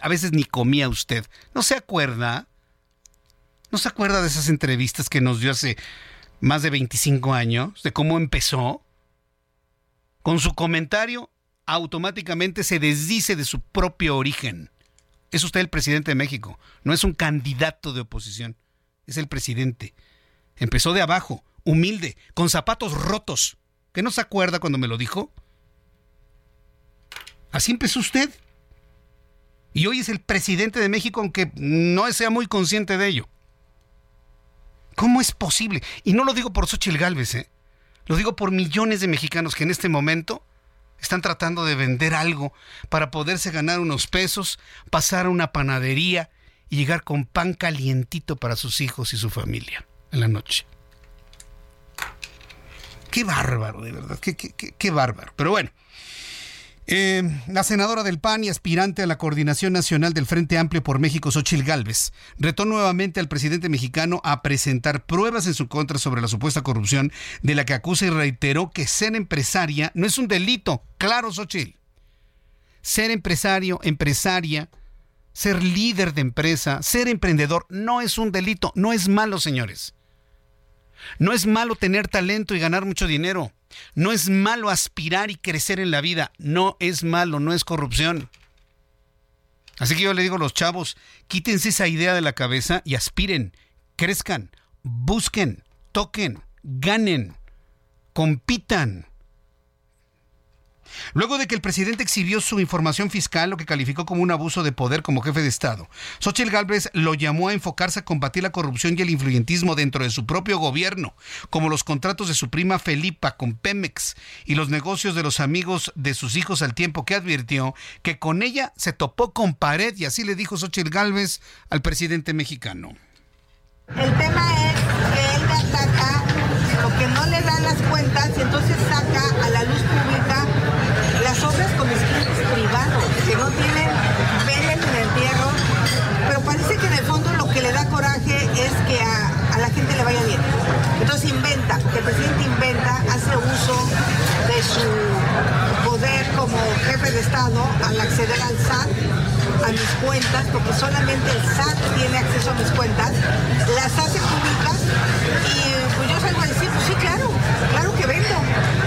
a veces ni comía usted. ¿No se acuerda? ¿No se acuerda de esas entrevistas que nos dio hace más de 25 años? De cómo empezó. Con su comentario, automáticamente se desdice de su propio origen. Es usted el presidente de México, no es un candidato de oposición, es el presidente. Empezó de abajo, humilde, con zapatos rotos. ¿Que no se acuerda cuando me lo dijo? Así empezó usted. Y hoy es el presidente de México, aunque no sea muy consciente de ello. ¿Cómo es posible? Y no lo digo por Xochitl Galvez, ¿eh? Lo digo por millones de mexicanos que en este momento están tratando de vender algo para poderse ganar unos pesos, pasar a una panadería y llegar con pan calientito para sus hijos y su familia en la noche. Qué bárbaro, de verdad, qué, qué, qué, qué bárbaro. Pero bueno, eh, la senadora del PAN y aspirante a la coordinación nacional del Frente Amplio por México, Xochil Gálvez, retó nuevamente al presidente mexicano a presentar pruebas en su contra sobre la supuesta corrupción de la que acusa y reiteró que ser empresaria no es un delito. Claro, Xochil. Ser empresario, empresaria, ser líder de empresa, ser emprendedor no es un delito, no es malo, señores. No es malo tener talento y ganar mucho dinero. No es malo aspirar y crecer en la vida. No es malo, no es corrupción. Así que yo le digo a los chavos, quítense esa idea de la cabeza y aspiren, crezcan, busquen, toquen, ganen, compitan. Luego de que el presidente exhibió su información fiscal, lo que calificó como un abuso de poder como jefe de Estado, Xochitl Gálvez lo llamó a enfocarse a combatir la corrupción y el influyentismo dentro de su propio gobierno, como los contratos de su prima Felipa con Pemex y los negocios de los amigos de sus hijos al tiempo que advirtió que con ella se topó con pared y así le dijo Xochitl Gálvez al presidente mexicano. El tema es que él ataca lo que no le dan las cuentas y entonces saca a la luz pública al acceder al SAT, a mis cuentas, porque solamente el SAT tiene acceso a mis cuentas, las hace públicas y pues yo salgo a decir, pues sí, claro, claro que vendo,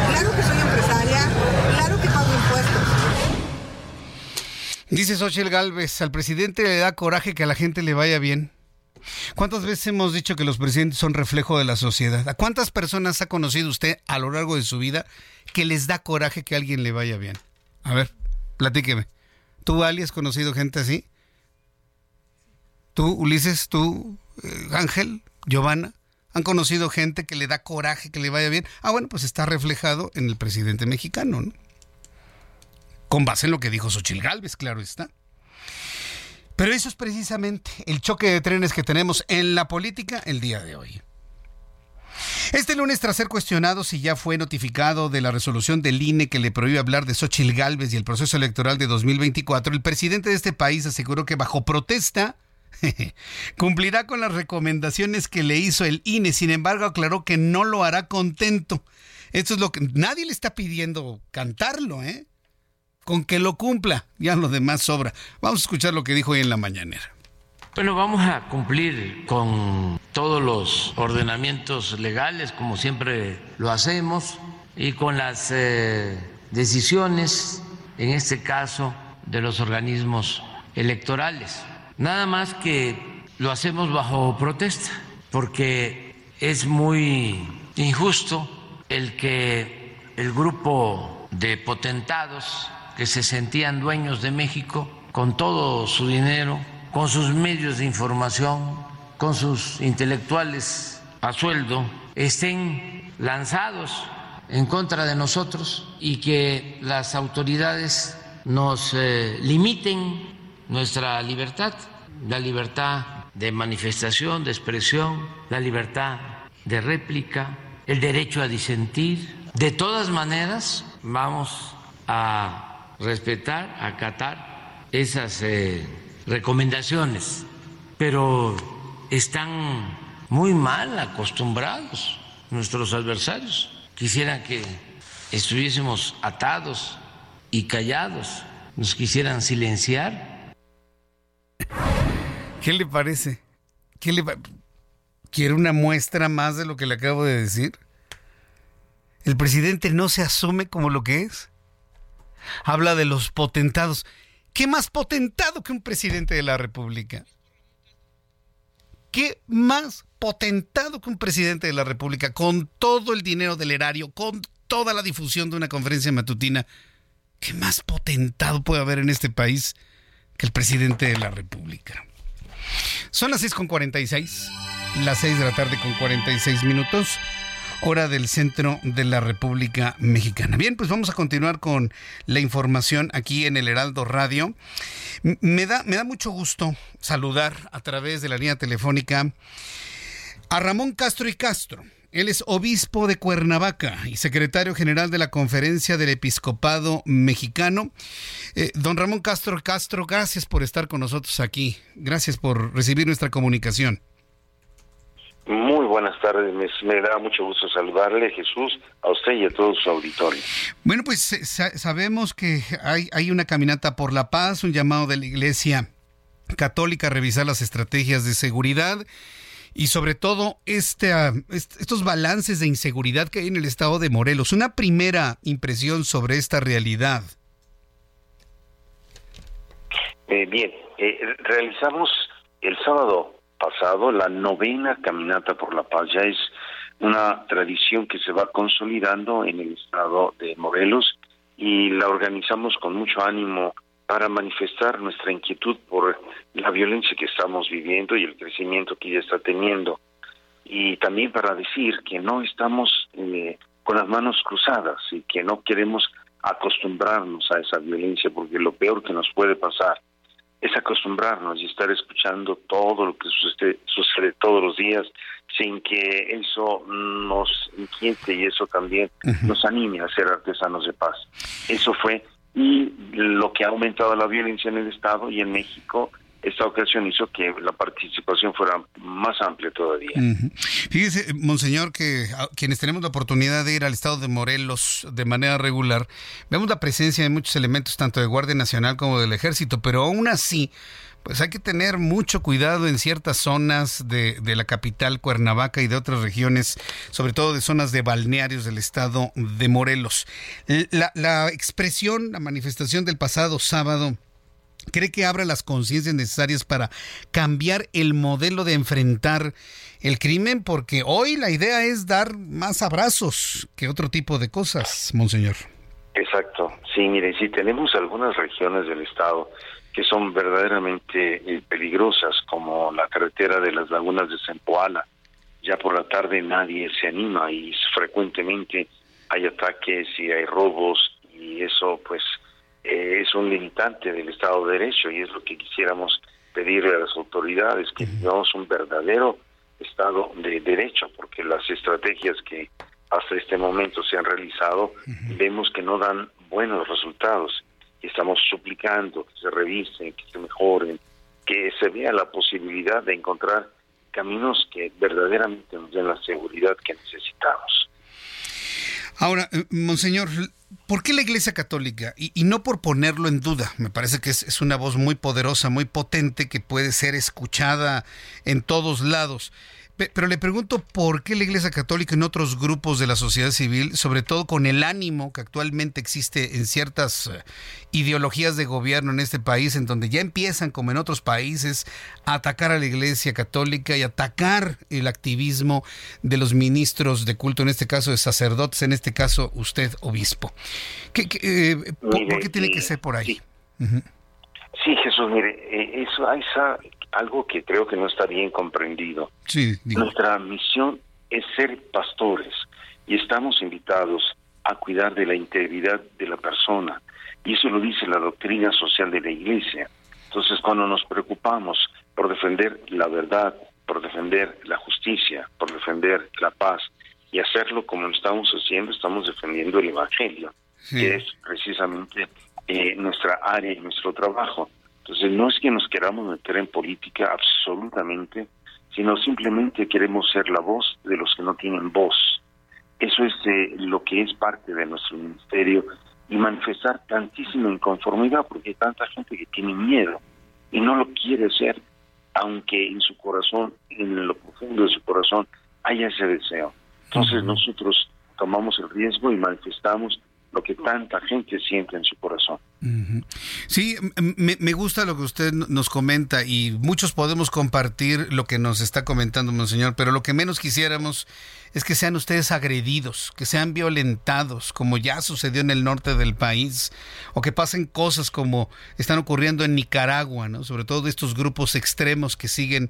claro que soy empresaria, claro que pago impuestos. Dice Xochitl Galvez, al presidente le da coraje que a la gente le vaya bien. ¿Cuántas veces hemos dicho que los presidentes son reflejo de la sociedad? ¿A cuántas personas ha conocido usted a lo largo de su vida que les da coraje que a alguien le vaya bien? A ver, platíqueme. ¿Tú, Ali, has conocido gente así? ¿Tú, Ulises? ¿Tú, eh, Ángel? ¿Giovanna? ¿Han conocido gente que le da coraje que le vaya bien? Ah, bueno, pues está reflejado en el presidente mexicano, ¿no? Con base en lo que dijo Xochil Gálvez, claro está. Pero eso es precisamente el choque de trenes que tenemos en la política el día de hoy. Este lunes, tras ser cuestionado si ya fue notificado de la resolución del INE que le prohíbe hablar de Xochil Gálvez y el proceso electoral de 2024, el presidente de este país aseguró que bajo protesta cumplirá con las recomendaciones que le hizo el INE. Sin embargo, aclaró que no lo hará contento. Esto es lo que nadie le está pidiendo cantarlo, ¿eh? con que lo cumpla, ya lo demás sobra. Vamos a escuchar lo que dijo hoy en la mañanera. Bueno, vamos a cumplir con todos los ordenamientos legales, como siempre lo hacemos, y con las eh, decisiones, en este caso, de los organismos electorales. Nada más que lo hacemos bajo protesta, porque es muy injusto el que el grupo de potentados que se sentían dueños de México con todo su dinero, con sus medios de información, con sus intelectuales a sueldo, estén lanzados en contra de nosotros y que las autoridades nos eh, limiten nuestra libertad, la libertad de manifestación, de expresión, la libertad de réplica, el derecho a disentir. De todas maneras, vamos a respetar, acatar esas eh, recomendaciones, pero están muy mal acostumbrados nuestros adversarios. Quisieran que estuviésemos atados y callados, nos quisieran silenciar. ¿Qué le parece? ¿Qué le ¿Quiere una muestra más de lo que le acabo de decir? El presidente no se asume como lo que es. Habla de los potentados. ¿Qué más potentado que un presidente de la República? ¿Qué más potentado que un presidente de la República con todo el dinero del erario, con toda la difusión de una conferencia matutina? ¿Qué más potentado puede haber en este país que el presidente de la República? Son las 6.46, las 6 de la tarde con 46 minutos hora del centro de la República Mexicana. Bien, pues vamos a continuar con la información aquí en el Heraldo Radio. Me da, me da mucho gusto saludar a través de la línea telefónica a Ramón Castro y Castro. Él es obispo de Cuernavaca y secretario general de la Conferencia del Episcopado Mexicano. Eh, don Ramón Castro Castro, gracias por estar con nosotros aquí. Gracias por recibir nuestra comunicación. Muy buenas tardes, me, da mucho gusto saludarle, Jesús, a usted y a todo su auditorio. Bueno, pues sabemos que hay, hay una caminata por la paz, un llamado de la Iglesia Católica a revisar las estrategias de seguridad y sobre todo este, estos balances de inseguridad que hay en el estado de Morelos. Una primera impresión sobre esta realidad. Eh, bien, eh, realizamos el sábado pasado, la novena caminata por la paz. Ya es una tradición que se va consolidando en el estado de Morelos y la organizamos con mucho ánimo para manifestar nuestra inquietud por la violencia que estamos viviendo y el crecimiento que ya está teniendo. Y también para decir que no estamos eh, con las manos cruzadas y que no queremos acostumbrarnos a esa violencia porque lo peor que nos puede pasar es acostumbrarnos y estar escuchando todo lo que sucede, sucede todos los días sin que eso nos inquiete y eso también nos anime a ser artesanos de paz. Eso fue y lo que ha aumentado la violencia en el Estado y en México esta ocasión hizo que la participación fuera más amplia todavía. Fíjese, Monseñor, que quienes tenemos la oportunidad de ir al estado de Morelos de manera regular, vemos la presencia de muchos elementos, tanto de Guardia Nacional como del Ejército, pero aún así, pues hay que tener mucho cuidado en ciertas zonas de, de, la capital Cuernavaca y de otras regiones, sobre todo de zonas de balnearios del estado de Morelos. La, la expresión, la manifestación del pasado sábado ¿Cree que abra las conciencias necesarias para cambiar el modelo de enfrentar el crimen? Porque hoy la idea es dar más abrazos que otro tipo de cosas, monseñor. Exacto. Sí, mire, sí tenemos algunas regiones del estado que son verdaderamente eh, peligrosas, como la carretera de las lagunas de Zempoala. Ya por la tarde nadie se anima y frecuentemente hay ataques y hay robos y eso pues eh, es un limitante del Estado de Derecho y es lo que quisiéramos pedirle a las autoridades, que tengamos un verdadero Estado de Derecho, porque las estrategias que hasta este momento se han realizado vemos que no dan buenos resultados. Y estamos suplicando que se revisen, que se mejoren, que se vea la posibilidad de encontrar caminos que verdaderamente nos den la seguridad que necesitamos. Ahora, eh, Monseñor, ¿por qué la Iglesia Católica? Y, no por ponerlo en duda, me parece que es, una voz muy poderosa, muy potente, que puede ser escuchada en todos lados. Pero le pregunto por qué la Iglesia Católica en otros grupos de la sociedad civil, sobre todo con el ánimo que actualmente existe en ciertas eh, ideologías de gobierno en este país, en donde ya empiezan, como en otros países, a atacar a la Iglesia Católica y atacar el activismo de los ministros de culto, en este caso de sacerdotes, en este caso usted, obispo. ¿Qué, eh, por, qué tiene que ser por ahí? Sí, Jesús, mire, eh, eso, esa algo que creo que no está bien comprendido. Nuestra misión es ser pastores y estamos invitados a cuidar de la integridad de la persona. Y eso lo dice la doctrina social de la Iglesia. Entonces, cuando nos preocupamos por defender la verdad, por defender la justicia, por defender la paz, y hacerlo como lo estamos haciendo, estamos defendiendo el Evangelio, que es precisamente eh, nuestra área y nuestro trabajo. Entonces no es que nos queramos meter en política absolutamente, sino simplemente queremos ser la voz de los que no tienen voz. Eso es eh, lo que es parte de nuestro ministerio y manifestar tantísima inconformidad porque hay tanta gente que tiene miedo y no lo quiere ser, aunque en su corazón, en lo profundo de su corazón, haya ese deseo. Entonces nosotros tomamos el riesgo y manifestamos lo que tanta gente siente en su corazón. Sí, me, gusta lo que usted nos comenta y muchos podemos compartir lo que nos está comentando, monseñor, pero lo que menos quisiéramos es que sean ustedes agredidos, que sean violentados, como ya sucedió en el norte del país, o que pasen cosas como están ocurriendo en Nicaragua, ¿no? sobre todo de estos grupos extremos que siguen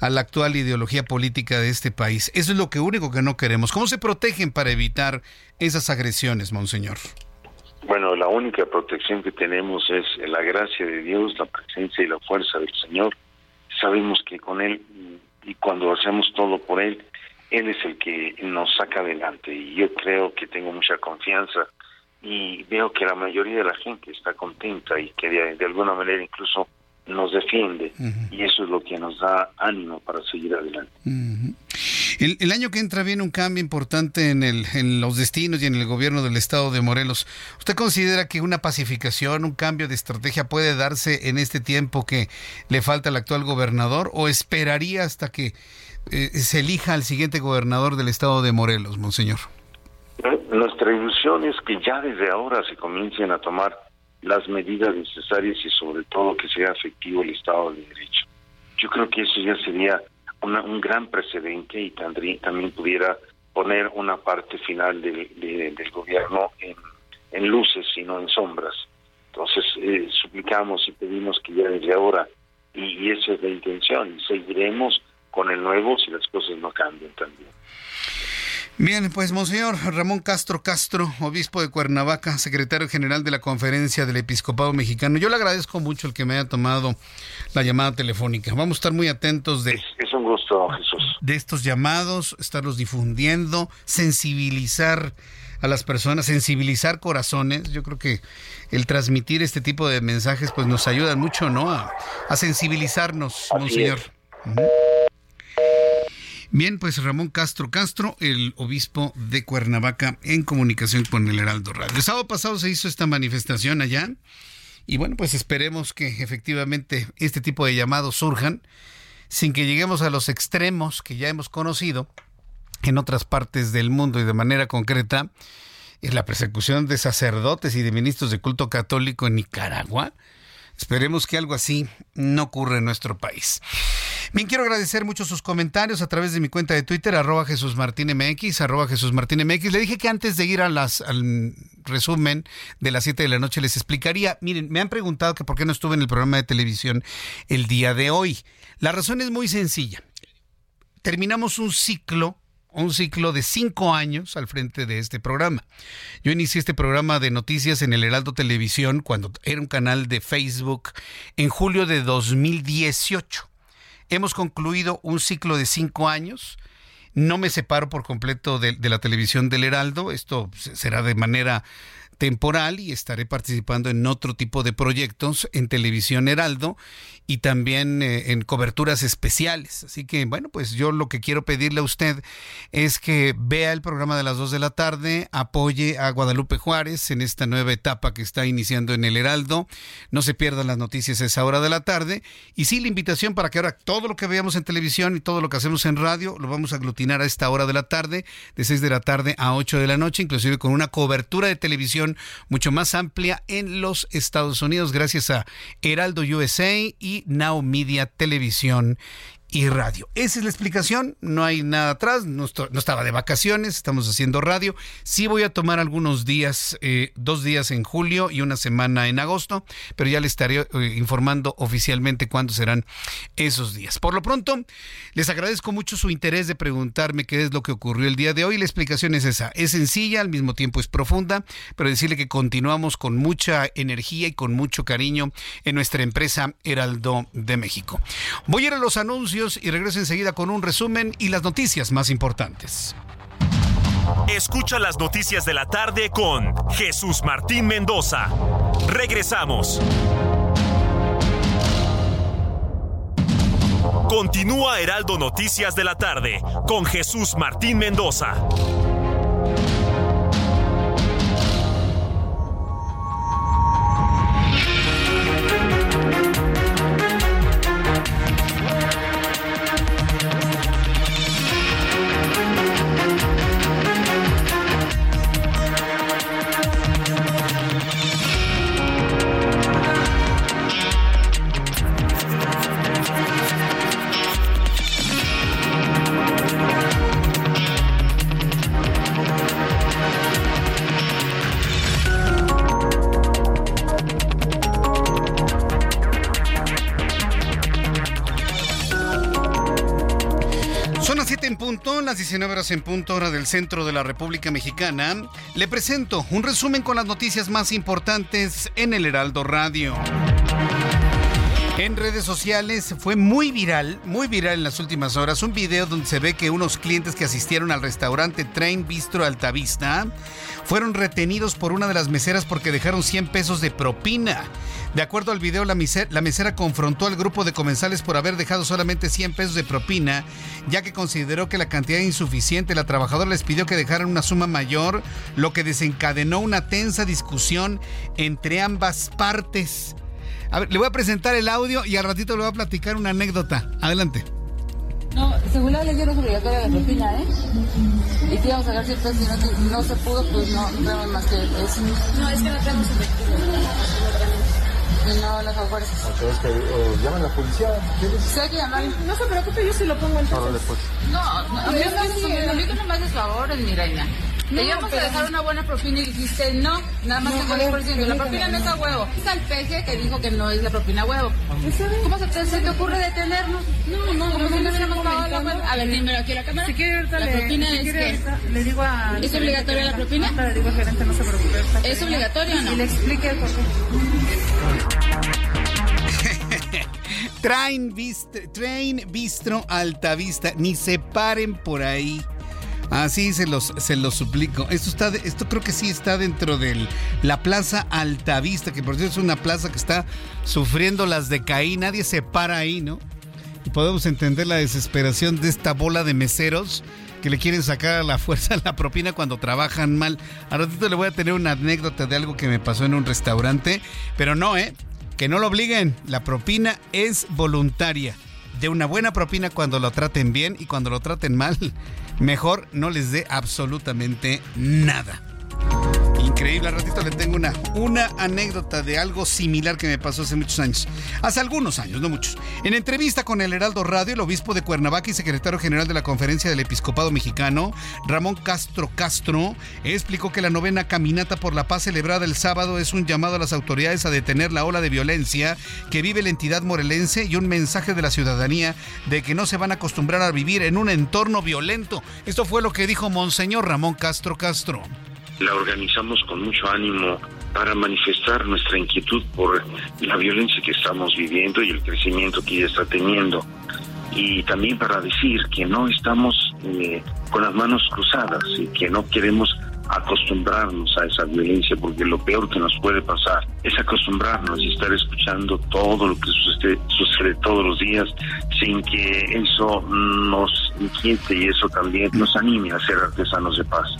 a la actual ideología política de este país. Eso es lo que único que no queremos. ¿Cómo se protegen para evitar esas agresiones, monseñor? Bueno, la única protección que tenemos es la gracia de Dios, la presencia y la fuerza del Señor. Sabemos que con Él y cuando hacemos todo por Él, él es el que nos saca adelante y yo creo que tengo mucha confianza y veo que la mayoría de la gente está contenta y que de, alguna manera incluso nos defiende y eso es lo que nos da ánimo para seguir adelante. el, año que entra viene un cambio importante en, el, en los destinos y en el gobierno del estado de Morelos. ¿Usted considera que una pacificación, un cambio de estrategia puede darse en este tiempo que le falta al actual gobernador o esperaría hasta que eh, se elija al siguiente gobernador del estado de Morelos, monseñor? Nuestra ilusión es que ya desde ahora se comiencen a tomar las medidas necesarias y sobre todo que sea efectivo el Estado de Derecho. Yo creo que eso ya sería un gran precedente y también pudiera poner una parte final del, gobierno en, luces y no en sombras. Entonces eh, suplicamos y pedimos que ya desde ahora, y, esa es la intención, seguiremos con el nuevo si las cosas no cambian también. Bien, pues Monseñor Ramón Castro Castro, obispo de Cuernavaca, secretario general de la Conferencia del Episcopado Mexicano, yo le agradezco mucho el que me haya tomado la llamada telefónica. Vamos a estar muy atentos de... Es, un gusto, Jesús. De estos llamados, estarlos difundiendo, sensibilizar a las personas, sensibilizar corazones. Yo creo que el transmitir este tipo de mensajes pues nos ayuda mucho, ¿no? A, sensibilizarnos, Monseñor. Bien, pues Ramón Castro Castro, el obispo de Cuernavaca, en comunicación con el Heraldo Radio. El sábado pasado se hizo esta manifestación allá y bueno, pues esperemos que efectivamente este tipo de llamados surjan sin que lleguemos a los extremos que ya hemos conocido en otras partes del mundo y de manera concreta en la persecución de sacerdotes y de ministros de culto católico en Nicaragua Esperemos que algo así no ocurra en nuestro país. Bien, quiero agradecer mucho sus comentarios a través de mi cuenta de Twitter, arroba Jesús Martín MX, arroba Jesús Martín MX. Le dije que antes de ir a las, al resumen de las 7 de la noche les explicaría. Miren, me han preguntado que por qué no estuve en el programa de televisión el día de hoy. La razón es muy sencilla. Terminamos un ciclo un ciclo de cinco años al frente de este programa. Yo inicié este programa de noticias en el Heraldo Televisión cuando era un canal de Facebook en julio de 2018. Hemos concluido un ciclo de cinco años. No me separo por completo de, la televisión del Heraldo. Esto será de manera temporal y estaré participando en otro tipo de proyectos en Televisión Heraldo y también eh, en coberturas especiales. Así que, bueno, pues yo lo que quiero pedirle a usted es que vea el programa de las 2 de la tarde, apoye a Guadalupe Juárez en esta nueva etapa que está iniciando en el Heraldo. No se pierdan las noticias a esa hora de la tarde. Y sí, la invitación para que ahora todo lo que veamos en televisión y todo lo que hacemos en radio lo vamos a aglutinar a esta hora de la tarde, de 6 de la tarde a 8 de la noche, inclusive con una cobertura de televisión mucho más amplia en los Estados Unidos, gracias a Heraldo USA y Now Media Televisión y radio. Esa es la explicación, no hay nada atrás, no, estaba de vacaciones, estamos haciendo radio. Sí voy a tomar algunos días, eh, dos días en julio y una semana en agosto, pero ya les estaré eh, informando oficialmente cuándo serán esos días. Por lo pronto, les agradezco mucho su interés de preguntarme qué es lo que ocurrió el día de hoy. La explicación es esa, es sencilla, al mismo tiempo es profunda, pero decirle que continuamos con mucha energía y con mucho cariño en nuestra empresa Heraldo de México. Voy a ir a los anuncios y regreso enseguida con un resumen y las noticias más importantes. Escucha las noticias de la tarde con Jesús Martín Mendoza. Regresamos. Continúa Heraldo Noticias de la tarde con Jesús Martín Mendoza. 19 horas en punto hora del centro de la República Mexicana, le presento un resumen con las noticias más importantes en el Heraldo Radio. En redes sociales fue muy viral, muy viral en las últimas horas, un video donde se ve que unos clientes que asistieron al restaurante Train Bistro Altavista fueron retenidos por una de las meseras porque dejaron 100 pesos de propina. De acuerdo al video, la, mesera confrontó al grupo de comensales por haber dejado solamente 100 pesos de propina, ya que consideró que la cantidad era insuficiente. La trabajadora les pidió que dejaran una suma mayor, lo que desencadenó una tensa discusión entre ambas partes. A ver, le voy a presentar el audio y al ratito le voy a platicar una anécdota. Adelante. No, según la ley era obligatoria la propina, ¿eh? Y que íbamos a sacar ciertos, si no, no se pudo, pues no tenemos más que eso. No, es que no tenemos no las fuerzas. Entonces, que eh, llaman a la policía. Sí, hay que llamar. No se preocupe, yo sí lo pongo entonces. Pues. No, no, a mí no me haces favor, mi Te íbamos a dejar una buena propina y dijiste no, nada más tengo 10%. La propina no es a huevo. Es al peje que dijo que no es la propina a huevo. ¿Cómo se te, se te ocurre detenernos? No, no, como si no hubiéramos pagado la cuenta. A ver, dímelo aquí a la cámara. Si quiere ahorita la propina es que... Le digo a... ¿Es obligatoria la propina? Le digo al gerente, no se preocupe. ¿Es obligatoria o no? Y le explique por qué. Train, bistro, Train Bistro Altavista. Ni se paren por ahí. Así se los, se los suplico. Esto, está, esto creo que sí está dentro de la Plaza Altavista, que por cierto es una plaza que está sufriendo las de Caí. Nadie se para ahí, ¿no? Y podemos entender la desesperación de esta bola de meseros que le quieren sacar a la fuerza la propina cuando trabajan mal. A ratito le voy a tener una anécdota de algo que me pasó en un restaurante, pero no, ¿eh? Que no lo obliguen. La propina es voluntaria. De una buena propina cuando lo traten bien y cuando lo traten mal mejor no les dé absolutamente nada. Increíble, al ratito le tengo una, una anécdota de algo similar que me pasó hace muchos años. Hace algunos años, no muchos. En entrevista con el Heraldo Radio, el obispo de Cuernavaca y secretario general de la Conferencia del Episcopado Mexicano, Ramón Castro Castro, explicó que la novena caminata por la paz celebrada el sábado es un llamado a las autoridades a detener la ola de violencia que vive la entidad morelense y un mensaje de la ciudadanía de que no se van a acostumbrar a vivir en un entorno violento. Esto fue lo que dijo Monseñor Ramón Castro Castro la organizamos con mucho ánimo para manifestar nuestra inquietud por la violencia que estamos viviendo y el crecimiento que ella está teniendo. Y también para decir que no estamos eh, con las manos cruzadas y que no queremos acostumbrarnos a esa violencia, porque lo peor que nos puede pasar es acostumbrarnos y estar escuchando todo lo que sucede, sucede todos los días sin que eso nos inquiete y eso también nos anime a ser artesanos de paz.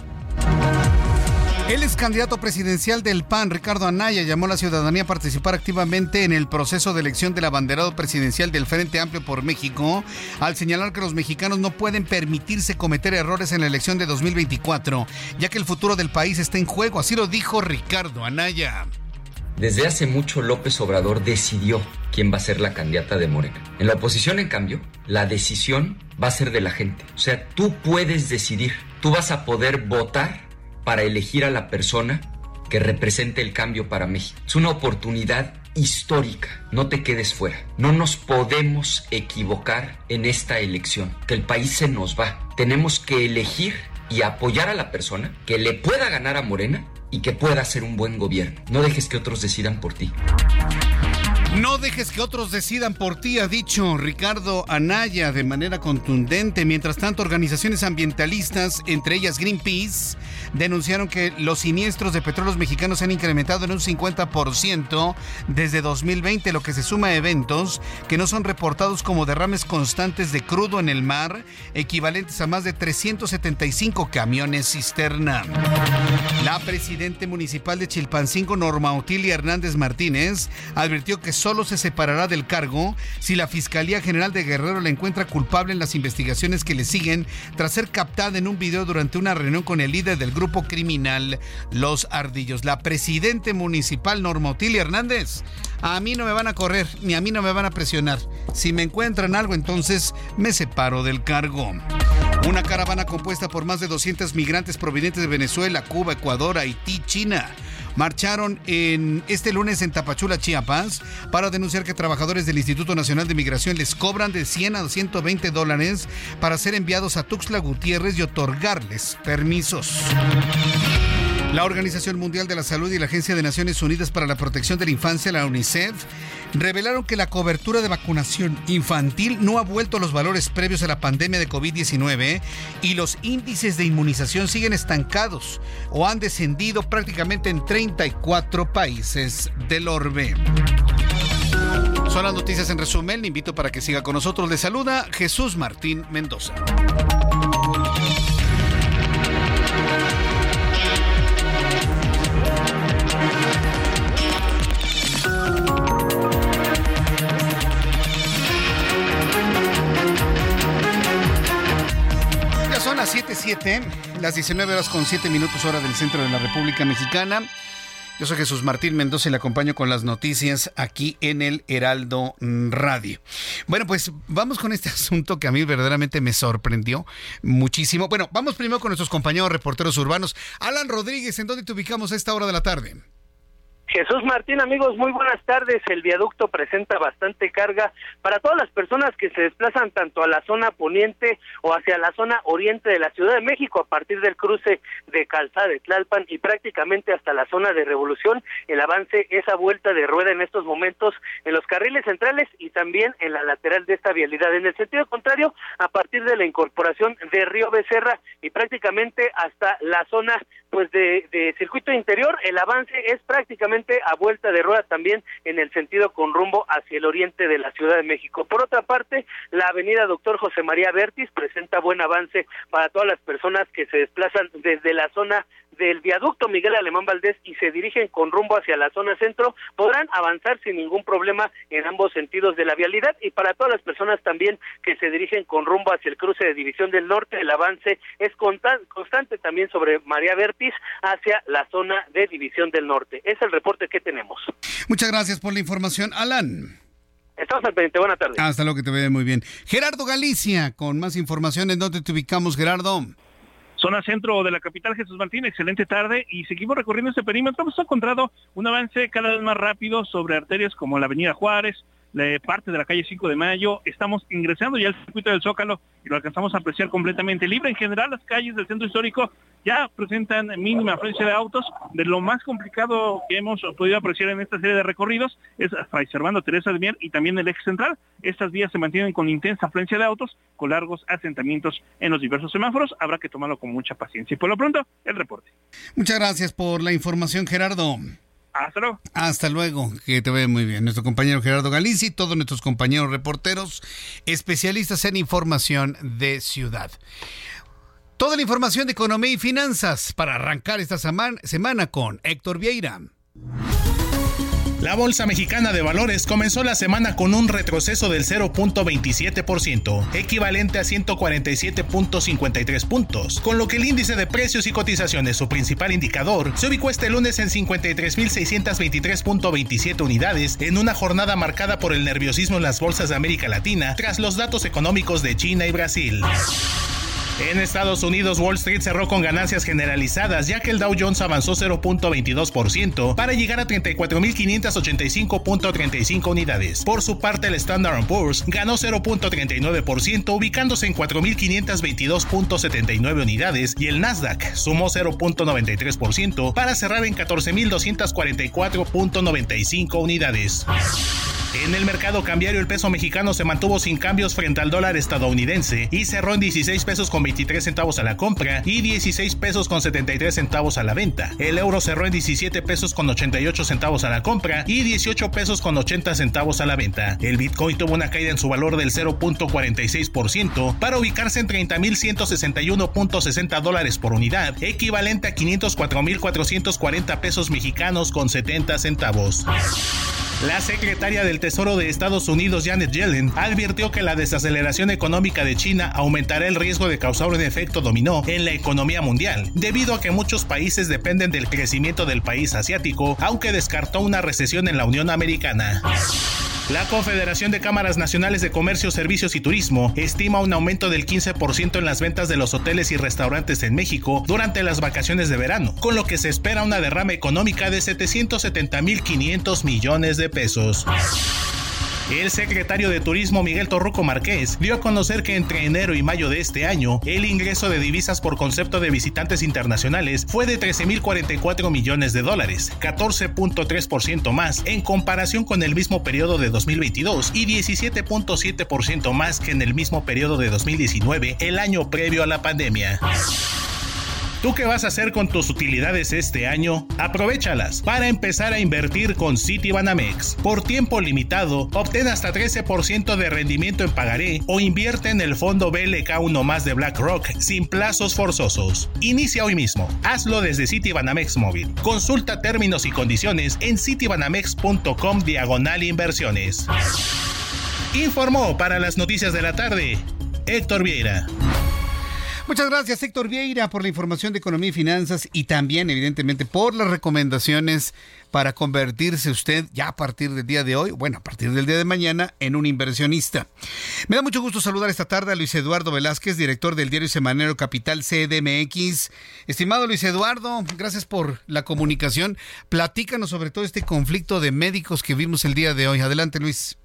El ex candidato presidencial del PAN, Ricardo Anaya, llamó a la ciudadanía a participar activamente en el proceso de elección del abanderado presidencial del Frente Amplio por México, al señalar que los mexicanos no pueden permitirse cometer errores en la elección de 2024, ya que el futuro del país está en juego. Así lo dijo Ricardo Anaya. Desde hace mucho López Obrador decidió quién va a ser la candidata de Morena. En la oposición, en cambio, la decisión va a ser de la gente. O sea, tú puedes decidir, tú vas a poder votar para elegir a la persona que represente el cambio para México. Es una oportunidad histórica. No te quedes fuera. No nos podemos equivocar en esta elección. Que el país se nos va. Tenemos que elegir y apoyar a la persona que le pueda ganar a Morena y que pueda hacer un buen gobierno. No dejes que otros decidan por ti. No dejes que otros decidan por ti, ha dicho Ricardo Anaya de manera contundente. Mientras tanto, organizaciones ambientalistas, entre ellas Greenpeace, denunciaron que los siniestros de petróleos mexicanos se han incrementado en un 50% desde 2020, lo que se suma a eventos que no son reportados como derrames constantes de crudo en el mar, equivalentes a más de 375 camiones cisterna. La presidente municipal de Chilpancingo, Norma Otilia Hernández Martínez, advirtió que solo se separará del cargo si la Fiscalía General de Guerrero la encuentra culpable en las investigaciones que le siguen tras ser captada en un video durante una reunión con el líder del grupo criminal Los Ardillos. La presidente municipal Norma Otilia Hernández, a mí no me van a correr ni a mí no me van a presionar. Si me encuentran algo, entonces me separo del cargo. Una caravana compuesta por más de 200 migrantes provenientes de Venezuela, Cuba, Ecuador, Haití, China marcharon en este lunes en Tapachula, Chiapas, para denunciar que trabajadores del Instituto Nacional de Migración les cobran de 100 a 120 dólares para ser enviados a Tuxtla Gutiérrez y otorgarles permisos. La Organización Mundial de la Salud y la Agencia de Naciones Unidas para la Protección de la Infancia, la UNICEF, revelaron que la cobertura de vacunación infantil no ha vuelto a los valores previos a la pandemia de COVID-19 y los índices de inmunización siguen estancados o han descendido prácticamente en 34 países del orbe. Son las noticias en resumen. Le invito para que siga con nosotros. Le saluda Jesús Martín Mendoza. Las 19 horas con 7 minutos hora del centro de la República Mexicana. Yo soy Jesús Martín Mendoza y le acompaño con las noticias aquí en el Heraldo Radio. Bueno, pues vamos con este asunto que a mí verdaderamente me sorprendió muchísimo. Bueno, vamos primero con nuestros compañeros reporteros urbanos. Alan Rodríguez, ¿en dónde te ubicamos a esta hora de la tarde? Jesús Martín, amigos, muy buenas tardes. El viaducto presenta bastante carga para todas las personas que se desplazan tanto a la zona poniente o hacia la zona oriente de la Ciudad de México a partir del cruce de Calzada de Tlalpan y prácticamente hasta la zona de Revolución. El avance es a vuelta de rueda en estos momentos en los carriles centrales y también en la lateral de esta vialidad. En el sentido contrario, a partir de la incorporación de Río Becerra y prácticamente hasta la zona pues de, de circuito interior, el avance es prácticamente a vuelta de rueda también en el sentido con rumbo hacia el oriente de la Ciudad de México. Por otra parte, la avenida Doctor José María Bertis presenta buen avance para todas las personas que se desplazan desde la zona del viaducto Miguel Alemán Valdés y se dirigen con rumbo hacia la zona centro, podrán avanzar sin ningún problema en ambos sentidos de la vialidad y para todas las personas también que se dirigen con rumbo hacia el cruce de División del Norte, el avance es constante también sobre María Vertis hacia la zona de División del Norte. Es el reporte que tenemos. Muchas gracias por la información, Alan. Estamos al pendiente. Buenas tardes. Hasta luego, que te vea muy bien. Gerardo Galicia, con más información. ¿En dónde te ubicamos, Gerardo? Zona centro de la capital Jesús Martín, excelente tarde y seguimos recorriendo este perímetro. Hemos encontrado un avance cada vez más rápido sobre arterias como la Avenida Juárez, parte de la calle 5 de Mayo. Estamos ingresando ya al circuito del Zócalo y lo alcanzamos a apreciar completamente libre. En general, las calles del centro histórico ya presentan mínima afluencia de autos. De lo más complicado que hemos podido apreciar en esta serie de recorridos es Fray Servando Teresa de Mier y también el eje central. Estas vías se mantienen con intensa afluencia de autos, con largos asentamientos en los diversos semáforos. Habrá que tomarlo con mucha paciencia. Y por lo pronto, el reporte. Muchas gracias por la información, Gerardo. Hasta luego. Hasta luego, que te vea muy bien. Nuestro compañero Gerardo Galici, todos nuestros compañeros reporteros, especialistas en información de ciudad. Toda la información de economía y finanzas para arrancar esta semana con Héctor Vieira. La Bolsa Mexicana de Valores comenzó la semana con un retroceso del 0.27%, equivalente a 147.53 puntos, con lo que el índice de precios y cotizaciones, su principal indicador, se ubicó este lunes en 53.623.27 unidades en una jornada marcada por el nerviosismo en las bolsas de América Latina tras los datos económicos de China y Brasil. En Estados Unidos, Wall Street cerró con ganancias generalizadas, ya que el Dow Jones avanzó 0.22% para llegar a 34.585.35 unidades. Por su parte, el Standard Poor's ganó 0.39%, ubicándose en 4.522.79 unidades, y el Nasdaq sumó 0.93% para cerrar en 14.244.95 unidades. En el mercado cambiario el peso mexicano se mantuvo sin cambios frente al dólar estadounidense y cerró en 16 pesos con 23 centavos a la compra y 16 pesos con 73 centavos a la venta. El euro cerró en 17 pesos con 88 centavos a la compra y 18 pesos con 80 centavos a la venta. El Bitcoin tuvo una caída en su valor del 0.46% para ubicarse en 30.161.60 dólares por unidad, equivalente a 504.440 pesos mexicanos con 70 centavos. La secretaria del Tesoro de Estados Unidos, Janet Yellen, advirtió que la desaceleración económica de China aumentará el riesgo de causar un efecto dominó en la economía mundial, debido a que muchos países dependen del crecimiento del país asiático, aunque descartó una recesión en la Unión Americana. La Confederación de Cámaras Nacionales de Comercio, Servicios y Turismo estima un aumento del 15% en las ventas de los hoteles y restaurantes en México durante las vacaciones de verano, con lo que se espera una derrama económica de 770.500 millones de pesos. El secretario de Turismo Miguel Torruco Márquez dio a conocer que entre enero y mayo de este año, el ingreso de divisas por concepto de visitantes internacionales fue de 13.044 millones de dólares, 14.3% más en comparación con el mismo periodo de 2022 y 17.7% más que en el mismo periodo de 2019, el año previo a la pandemia. ¿Tú qué vas a hacer con tus utilidades este año? Aprovechalas para empezar a invertir con Citibanamex. Por tiempo limitado, obtén hasta 13% de rendimiento en pagaré o invierte en el fondo BLK1 más de BlackRock sin plazos forzosos. Inicia hoy mismo. Hazlo desde Citibanamex Móvil. Consulta términos y condiciones en citibanamex.com diagonal inversiones. Informó para las noticias de la tarde Héctor Vieira. Muchas gracias, Héctor Vieira, por la información de economía y finanzas y también, evidentemente, por las recomendaciones para convertirse usted ya a partir del día de hoy, bueno, a partir del día de mañana, en un inversionista. Me da mucho gusto saludar esta tarde a Luis Eduardo Velázquez, director del diario semanero Capital CDMX. Estimado Luis Eduardo, gracias por la comunicación. Platícanos sobre todo este conflicto de médicos que vimos el día de hoy. Adelante, Luis.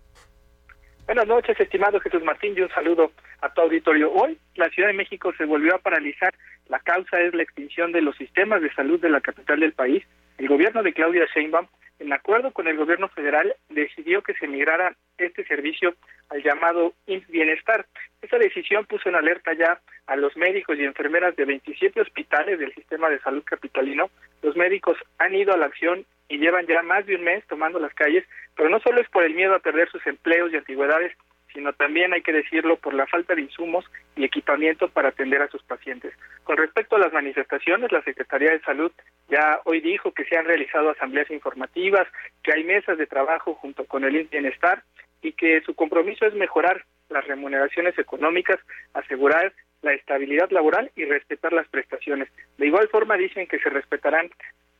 Buenas noches, estimado Jesús Martín, y un saludo a tu auditorio. Hoy la Ciudad de México se volvió a paralizar. La causa es la extinción de los sistemas de salud de la capital del país. El gobierno de Claudia Sheinbaum, en acuerdo con el gobierno federal, decidió que se migrara este servicio al llamado IMSS Bienestar. Esta decisión puso en alerta ya a los médicos y enfermeras de 27 hospitales del sistema de salud capitalino. Los médicos han ido a la acción y llevan ya más de un mes tomando las calles, pero no solo es por el miedo a perder sus empleos y antigüedades, sino también hay que decirlo por la falta de insumos y equipamiento para atender a sus pacientes. Con respecto a las manifestaciones, la Secretaría de Salud ya hoy dijo que se han realizado asambleas informativas, que hay mesas de trabajo junto con el Bienestar y que su compromiso es mejorar las remuneraciones económicas, asegurar la estabilidad laboral y respetar las prestaciones. De igual forma dicen que se respetarán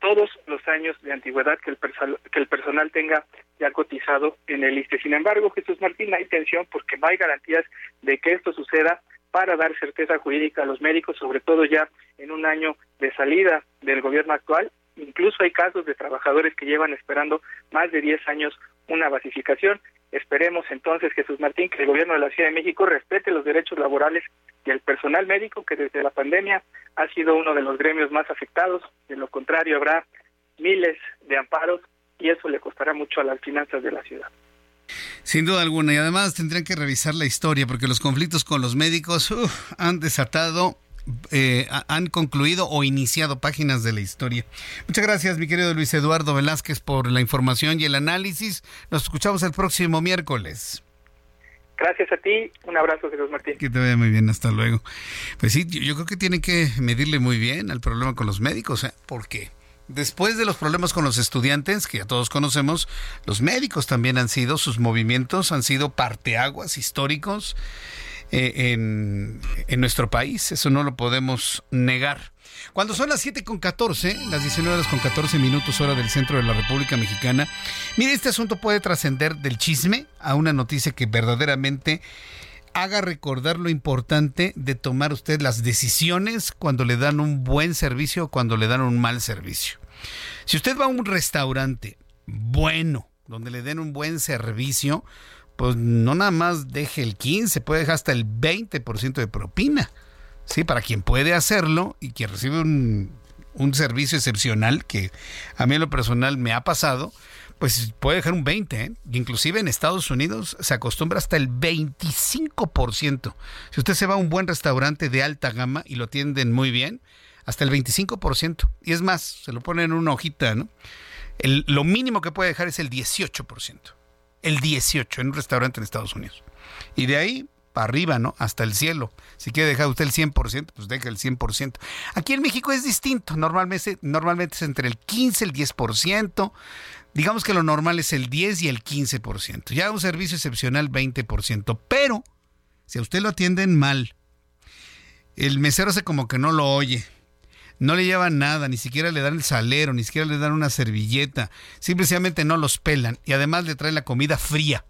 todos los años de antigüedad que el, que el personal tenga ya cotizado en el ISTE. Sin embargo, Jesús Martín, hay tensión porque no hay garantías de que esto suceda para dar certeza jurídica a los médicos, sobre todo ya en un año de salida del gobierno actual. Incluso hay casos de trabajadores que llevan esperando más de 10 años una basificación. Esperemos entonces, Jesús Martín, que el gobierno de la Ciudad de México respete los derechos laborales y el personal médico que desde la pandemia ha sido uno de los gremios más afectados. De lo contrario, habrá miles de amparos y eso le costará mucho a las finanzas de la ciudad. Sin duda alguna, y además tendrían que revisar la historia porque los conflictos con los médicos han desatado eh, han concluido o iniciado páginas de la historia. Muchas gracias, mi querido Luis Eduardo Velázquez, por la información y el análisis. Nos escuchamos el próximo miércoles. Gracias a ti, un abrazo, Jesús Martín. Que te vaya muy bien, hasta luego. Pues sí, yo, creo que tienen que medirle muy bien al problema con los médicos, ¿eh? ¿por qué? Después de los problemas con los estudiantes, que ya todos conocemos, los médicos también han sido, sus movimientos han sido parteaguas históricos eh, en, en, nuestro país. Eso no lo podemos negar. Cuando son las 7 con 14, las 19 horas con 14 minutos hora del centro de la República Mexicana, mire, este asunto puede trascender del chisme a una noticia que verdaderamente haga recordar lo importante de tomar usted las decisiones cuando le dan un buen servicio o cuando le dan un mal servicio. Si usted va a un restaurante bueno, donde le den un buen servicio, pues no nada más deje el 15, puede dejar hasta el 20% de propina. Sí, para quien puede hacerlo y quien recibe un, un servicio excepcional, que a mí en lo personal me ha pasado, pues puede dejar un 20, ¿eh? inclusive en Estados Unidos se acostumbra hasta el 25%. Si usted se va a un buen restaurante de alta gama y lo atienden muy bien, hasta el 25%. Y es más, se lo ponen en una hojita, ¿no? Lo mínimo que puede dejar es el 18% el 18 en un restaurante en Estados Unidos. Y de ahí para arriba, ¿no? Hasta el cielo. Si quiere dejar usted el 100%, pues deja el 100%. Aquí en México es distinto. Normalmente, normalmente es entre el 15 y el 10%. Digamos que lo normal es el 10 y el 15%. Ya un servicio excepcional 20%. Pero si a usted lo atienden mal, el mesero hace como que no lo oye no le llevan nada, ni siquiera le dan el salero, ni siquiera le dan una servilleta, simplemente no los pelan y además le traen la comida fría.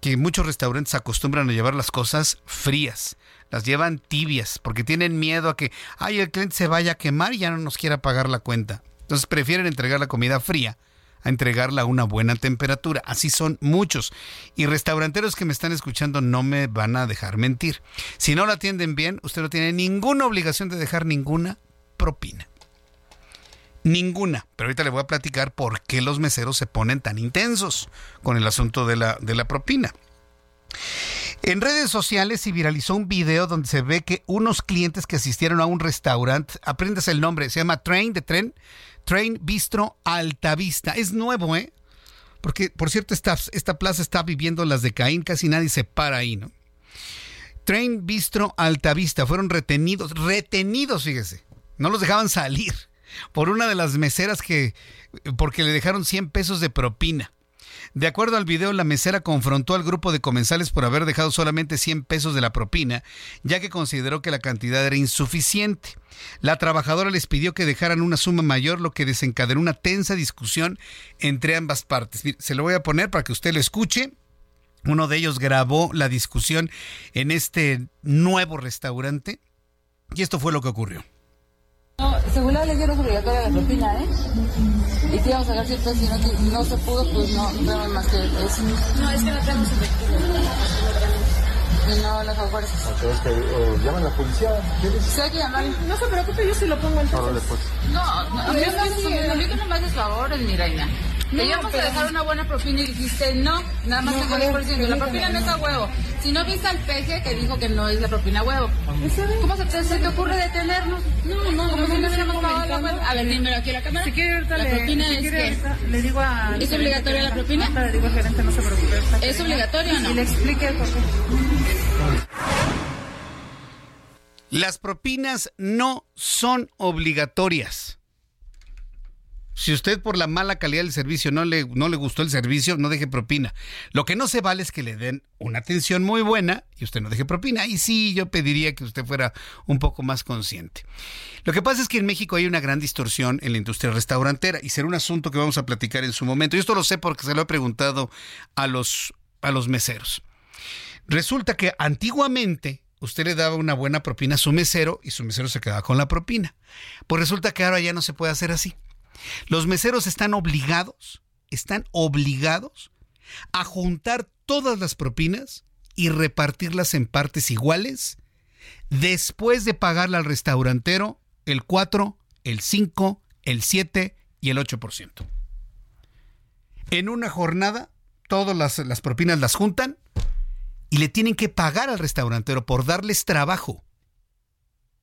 Que muchos restaurantes acostumbran a llevar las cosas frías, las llevan tibias, porque tienen miedo a que, ay, el cliente se vaya a quemar y ya no nos quiera pagar la cuenta. Entonces prefieren entregar la comida fría a entregarla a una buena temperatura. Así son muchos. Y restauranteros que me están escuchando no me van a dejar mentir. Si no la atienden bien, usted no tiene ninguna obligación de dejar ninguna propina. Ninguna. Pero ahorita le voy a platicar por qué los meseros se ponen tan intensos con el asunto de la, de la propina. En redes sociales se viralizó un video donde se ve que unos clientes que asistieron a un restaurante, aprendes el nombre, se llama Train de Tren, Train Bistro Altavista. Es nuevo, ¿eh? Porque, por cierto, esta, esta plaza está viviendo las de Caín, casi nadie se para ahí, ¿no? Train Bistro Altavista fueron retenidos, retenidos, fíjese, no los dejaban salir por una de las meseras que, porque le dejaron 100 pesos de propina. De acuerdo al video, la mesera confrontó al grupo de comensales por haber dejado solamente 100 pesos de la propina, ya que consideró que la cantidad era insuficiente. La trabajadora les pidió que dejaran una suma mayor, lo que desencadenó una tensa discusión entre ambas partes. se lo voy a poner para que usted lo escuche. Uno de ellos grabó la discusión en este nuevo restaurante y esto fue lo que ocurrió. No, según la ley era obligatoria la propina, ¿eh? Y si íbamos a sacar ciertos, si no, no se pudo, pues no, no más que eso. No, es que no tenemos efectivo. Y no las fuerzas. Entonces, que, llaman a la policía, ¿quieres? Sí, hay que llamar. No se preocupe, yo sí lo pongo entonces. Órale, pues. No, no, a mí no me nomás de favor, mi reina. Te íbamos a dejar una buena propina y dijiste no, nada más tengo 10%. La propina no es a huevo. Si no viste al peje que dijo que no es la propina a huevo. ¿Cómo se te, se te ocurre detenernos? No, no, como si no hubiéramos pagado la. A ver, dímelo aquí a la cámara. Si quiere ahorita la propina es que... Le digo a... ¿Es obligatoria la propina? Le digo al gerente, no se preocupe. ¿Es obligatoria o no? Y le explique por qué. Las propinas no son obligatorias. Si usted por la mala calidad del servicio no le, no le gustó el servicio, no deje propina. Lo que no se vale es que le den una atención muy buena y usted no deje propina. Y sí, yo pediría que usted fuera un poco más consciente. Lo que pasa es que en México hay una gran distorsión en la industria restaurantera y será un asunto que vamos a platicar en su momento. Y esto lo sé porque se lo he preguntado a los, a los meseros. Resulta que antiguamente usted le daba una buena propina a su mesero y su mesero se quedaba con la propina. Pues resulta que ahora ya no se puede hacer así. Los meseros están obligados, están obligados a juntar todas las propinas y repartirlas en partes iguales Después de pagarle al restaurantero el 4, el 5, el 7 y el 8%. En una jornada, todas las, las propinas las juntan y le tienen que pagar al restaurantero por darles trabajo.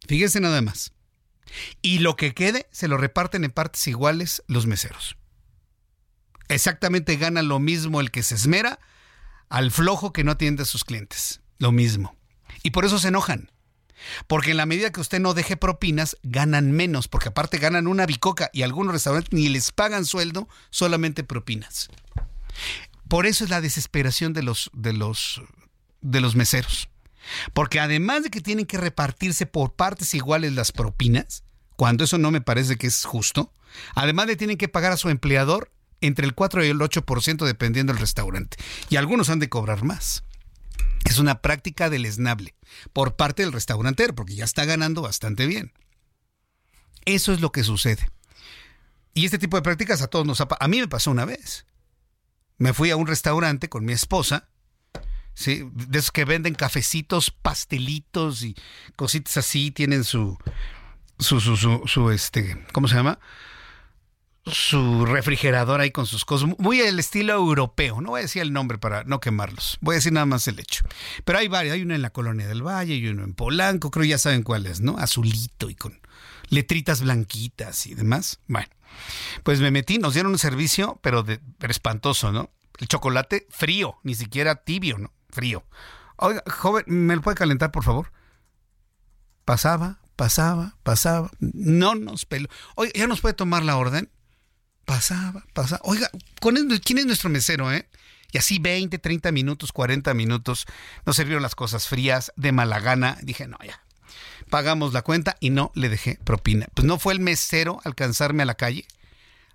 Fíjense nada más. Y lo que quede se lo reparten en partes iguales los meseros. Exactamente gana lo mismo el que se esmera al flojo que no atiende a sus clientes. Lo mismo. Y por eso se enojan. Porque en la medida que usted no deje propinas, ganan menos, porque aparte ganan una bicoca y algunos restaurantes ni les pagan sueldo, solamente propinas. Por eso es la desesperación de los, de los, de los meseros. Porque además de que tienen que repartirse por partes iguales las propinas, cuando eso no me parece que es justo, además de tienen que pagar a su empleador entre el 4 y el 8% dependiendo del restaurante. Y algunos han de cobrar más. Es una práctica deleznable por parte del restaurantero, porque ya está ganando bastante bien. Eso es lo que sucede. Y este tipo de prácticas a todos nos ha A mí me pasó una vez. Me fui a un restaurante con mi esposa, ¿sí? de esos que venden cafecitos, pastelitos y cositas así, tienen su, su, su, su, este, ¿cómo se llama? su refrigerador ahí con sus cosas, muy el estilo europeo, no voy a decir el nombre para no quemarlos, voy a decir nada más el hecho. Pero hay varios, hay uno en la Colonia del Valle y uno en Polanco, creo ya saben cuál es, ¿no? Azulito y con letritas blanquitas y demás. Bueno, pues me metí, nos dieron un servicio, pero, de, pero espantoso, ¿no? El chocolate frío, ni siquiera tibio, ¿no? Frío. Oiga, joven, ¿me lo puede calentar, por favor? Pasaba, pasaba, pasaba. No nos peló. Oiga, ¿ya nos puede tomar la orden? Pasaba, pasaba. Oiga, ¿quién es nuestro mesero, eh? Y así 20, 30 minutos, 40 minutos, nos sirvieron las cosas frías, de mala gana. Dije, no, ya. Pagamos la cuenta y no le dejé propina. Pues no fue el mesero alcanzarme a la calle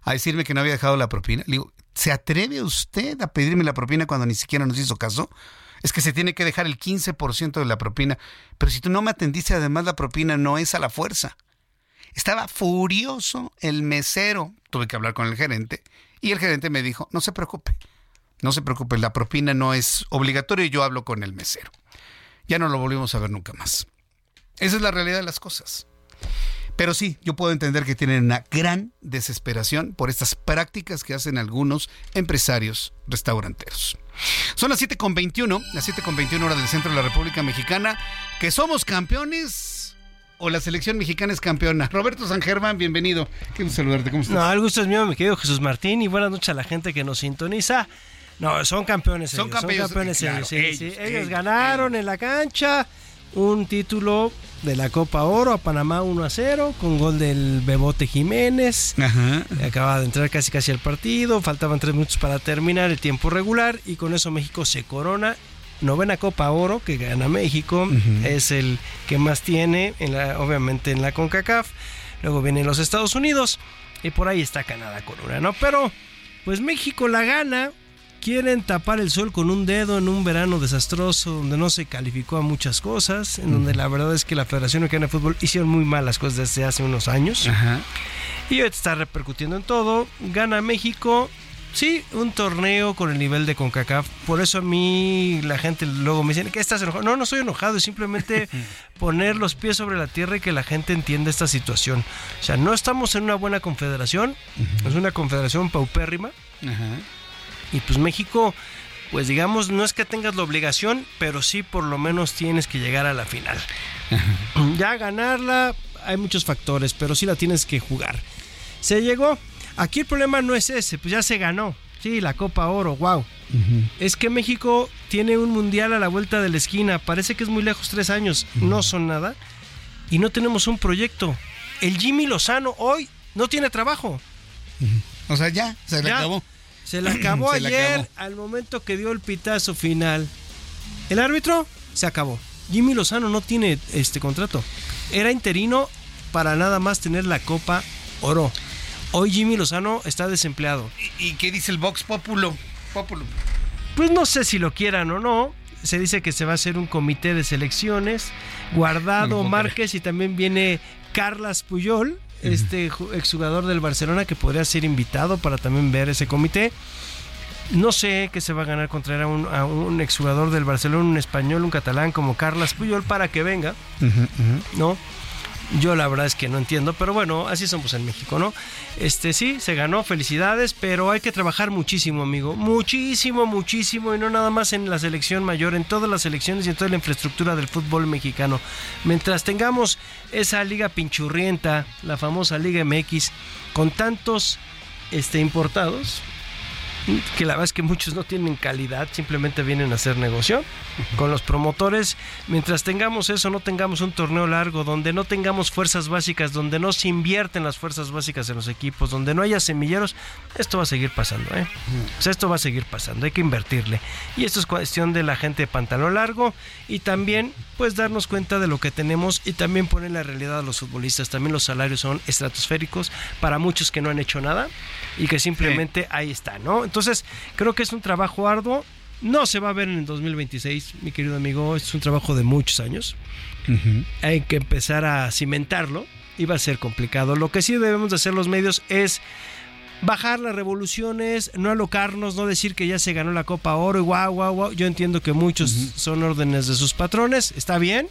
a decirme que no había dejado la propina. Le digo, ¿se atreve usted a pedirme la propina cuando ni siquiera nos hizo caso? Es que se tiene que dejar el 15% de la propina. Pero si tú no me atendiste, además la propina no es a la fuerza. Estaba furioso el mesero. Tuve que hablar con el gerente y el gerente me dijo, no se preocupe, no se preocupe, la propina no es obligatoria y yo hablo con el mesero. Ya no lo volvimos a ver nunca más. Esa es la realidad de las cosas. Pero sí, yo puedo entender que tienen una gran desesperación por estas prácticas que hacen algunos empresarios restauranteros. Son las 7.21, las 7.21 horas del centro de la República Mexicana, que somos campeones o la selección mexicana es campeona. Roberto San Germán, bienvenido. Gusto saludarte, ¿cómo estás? No, el gusto es mío, mi querido Jesús Martín, y buenas noches a la gente que nos sintoniza. No, son campeones son ellos, campeones, son campeones ellos, sí, ellos, ganaron en la cancha un título de la Copa Oro a Panamá 1 a 0 con gol del Bebote Jiménez. Ajá. Acababa de entrar casi casi al partido, faltaban tres minutos para terminar el tiempo regular y con eso México se corona novena Copa Oro que gana México, es el que más tiene, en la, obviamente en la CONCACAF. Luego vienen los Estados Unidos y por ahí está Canadá con una, ¿no? Pero pues México la gana. Quieren tapar el sol con un dedo en un verano desastroso donde no se calificó a muchas cosas, en donde la verdad es que la Federación Mexicana de Fútbol hicieron muy mal las cosas desde hace unos años. Y hoy está repercutiendo en todo. Gana México, Sí, un torneo con el nivel de CONCACAF. Por eso a mí la gente luego me dice, ¿qué estás enojado? No, no estoy enojado, es simplemente poner los pies sobre la tierra y que la gente entienda esta situación. O sea, no estamos en una buena confederación, es una confederación paupérrima. Y pues México, pues digamos, no es que tengas la obligación, pero sí por lo menos tienes que llegar a la final. Ya ganarla, hay muchos factores, pero sí la tienes que jugar. Se llegó, Aquí el problema no es ese, pues ya se ganó. Sí, la Copa Oro, wow. Es que México tiene un mundial a la vuelta de la esquina. Parece que es muy lejos, tres años. No son nada. Y no tenemos un proyecto. El Jimmy Lozano hoy no tiene trabajo. O sea, ya, se le acabó. Se le acabó ayer al momento que dio el pitazo final. El árbitro se acabó. Jimmy Lozano no tiene este contrato. Era interino para nada más tener la Copa Oro. Hoy Jimmy Lozano está desempleado. ¿Y, qué dice el Vox Populo? Pues no sé si lo quieran o no. Se dice que se va a hacer un comité de selecciones. Guardado Márquez y también viene Carlas Puyol, este exjugador del Barcelona que podría ser invitado para también ver ese comité. no sé qué se va a ganar contra un, a un exjugador del Barcelona, un español, un catalán como Carlas Puyol para que venga, ¿no? Yo la verdad es que no entiendo, pero bueno, así somos en México, ¿no? Este sí, se ganó, felicidades, pero hay que trabajar muchísimo, amigo. Muchísimo, muchísimo, y no nada más en la selección mayor, en todas las selecciones y en toda la infraestructura del fútbol mexicano. Mientras tengamos esa liga pinchurrienta, la famosa Liga MX, con tantos este, importados, que la verdad es que muchos no tienen calidad, simplemente vienen a hacer negocio con los promotores. Mientras tengamos eso, no tengamos un torneo largo, donde no tengamos fuerzas básicas, donde no se invierten las fuerzas básicas en los equipos, donde no haya semilleros, esto va a seguir pasando. ¿eh? O sea, esto va a seguir pasando, hay que invertirle. Y esto es cuestión de la gente de pantalón largo y también pues darnos cuenta de lo que tenemos y también poner la realidad a los futbolistas. También los salarios son estratosféricos para muchos que no han hecho nada y que simplemente ahí está, ¿no? Entonces, creo que es un trabajo arduo. No se va a ver en el 2026, mi querido amigo. Es un trabajo de muchos años. Hay que empezar a cimentarlo y va a ser complicado. Lo que sí debemos de hacer los medios es bajar las revoluciones, no alocarnos, no decir que ya se ganó la Copa Oro y guau, guau, guau. Yo entiendo que muchos son órdenes de sus patrones, está bien,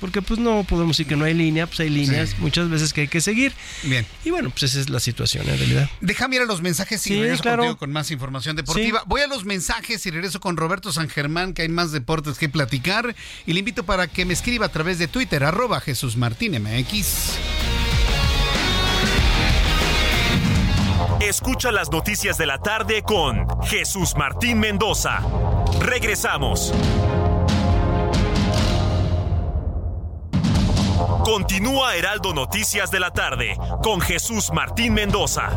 porque pues no podemos decir que no hay línea, pues hay líneas muchas veces que hay que seguir. Bien. Y bueno, pues esa es la situación en realidad. Déjame ir a los mensajes y Sí, regreso claro. contigo con más información deportiva. Sí. Voy a los mensajes y regreso con Roberto San Germán, que hay más deportes que platicar. Y le invito para que me escriba a través de Twitter, arroba Jesús Martín MX. Escucha las noticias de la tarde con Jesús Martín Mendoza. Regresamos. Continúa Heraldo Noticias de la tarde con Jesús Martín Mendoza.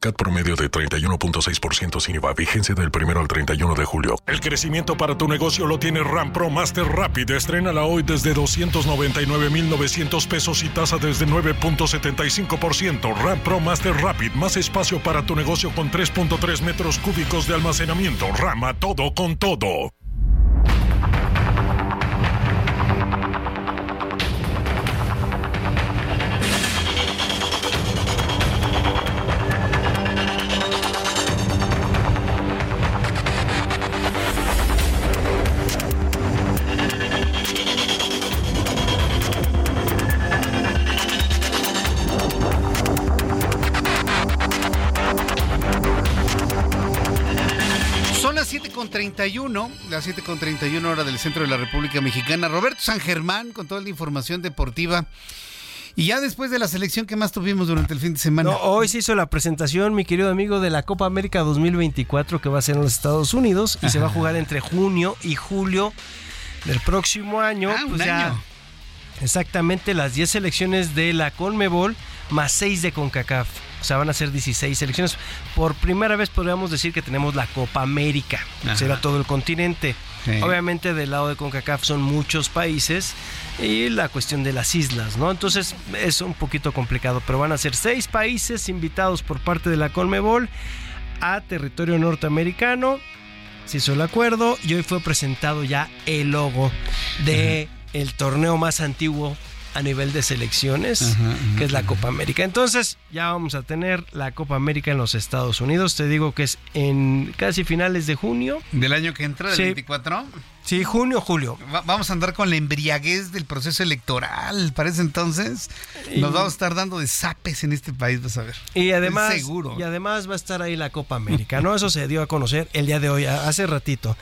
CAT promedio de 31.6% sin IVA. Vigencia del primero al 31 de julio. El crecimiento para tu negocio lo tiene RAM Pro Master Rapid. Estrénala hoy desde 299,900 pesos y tasa desde 9.75%. RAM Pro Master Rapid. Más espacio para tu negocio con 3.3 metros cúbicos de almacenamiento. Rama todo con todo. 7.31, las 7.31 hora del centro de la República Mexicana. Roberto San Germán con toda la información deportiva. Y ya después de la selección que más tuvimos durante el fin de semana. No, hoy se hizo la presentación, mi querido amigo, de la Copa América 2024 que va a ser en los Estados Unidos y se va a jugar entre junio y julio del próximo año. Ah, un Pues ya, año. Exactamente las 10 selecciones de la Conmebol más 6 de CONCACAF. O sea, van a ser 16 selecciones. Por primera vez podríamos decir que tenemos la Copa América. Ajá. Será todo el continente. Sí. Obviamente del lado de CONCACAF son muchos países y la cuestión de las islas, ¿no? Entonces es un poquito complicado, pero van a ser seis países invitados por parte de la Conmebol a territorio norteamericano. Se hizo el acuerdo y hoy fue presentado ya el logo de el torneo más antiguo a nivel de selecciones, Ajá, ajá, que es la Copa América. Entonces, ya vamos a tener la Copa América en los Estados Unidos. Te digo que es en casi finales de junio. Del año que entra, del Sí. 24. Sí, junio, julio. Va- vamos a andar con la embriaguez del proceso electoral. Para ese entonces, nos vamos a estar dando de zapes en este país, vas a ver. Y además, Seguro. y además va a estar ahí la Copa América, ¿no? Eso se dio a conocer el día de hoy, hace ratito.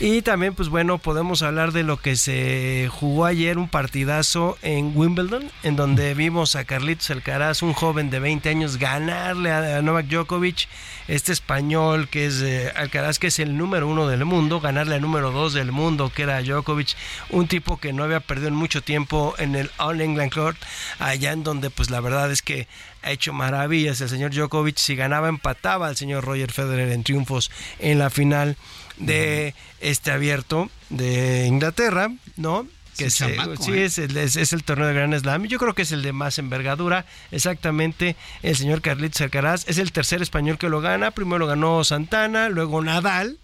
Y también, pues bueno, podemos hablar de lo que se jugó ayer, un partidazo en Wimbledon, en donde vimos a Carlitos Alcaraz, un joven de 20 años, ganarle a Novak Djokovic, este español que es eh, Alcaraz, que es el número uno del mundo, ganarle al número dos del mundo, que era Djokovic, un tipo que no había perdido en mucho tiempo en el All England Court, allá en donde, pues la verdad es que ha hecho maravillas el señor Djokovic. Si ganaba, empataba al señor Roger Federer en triunfos en la final de este abierto de Inglaterra, ¿no? Que Es chamaco, sí, ¿eh? es, el, es, es el torneo de Gran Slam. Yo creo que es el de más envergadura. Exactamente, el señor Carlitos Alcaraz es el tercer español que lo gana. Primero lo ganó Santana, luego Nadal.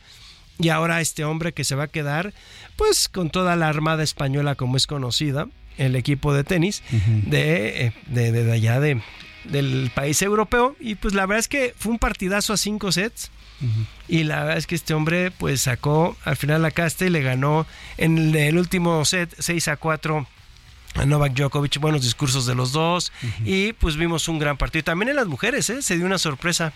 Y ahora este hombre que se va a quedar, pues con toda la armada española como es conocida, el equipo de tenis de, eh, de, de allá de del país europeo. Y pues la verdad es que fue un partidazo a cinco sets. Y la verdad es que este hombre pues sacó al final la casta y le ganó en el último set 6 a 4 a Novak Djokovic, buenos discursos de los dos y pues vimos un gran partido. También en las mujeres, ¿eh? se dio una sorpresa.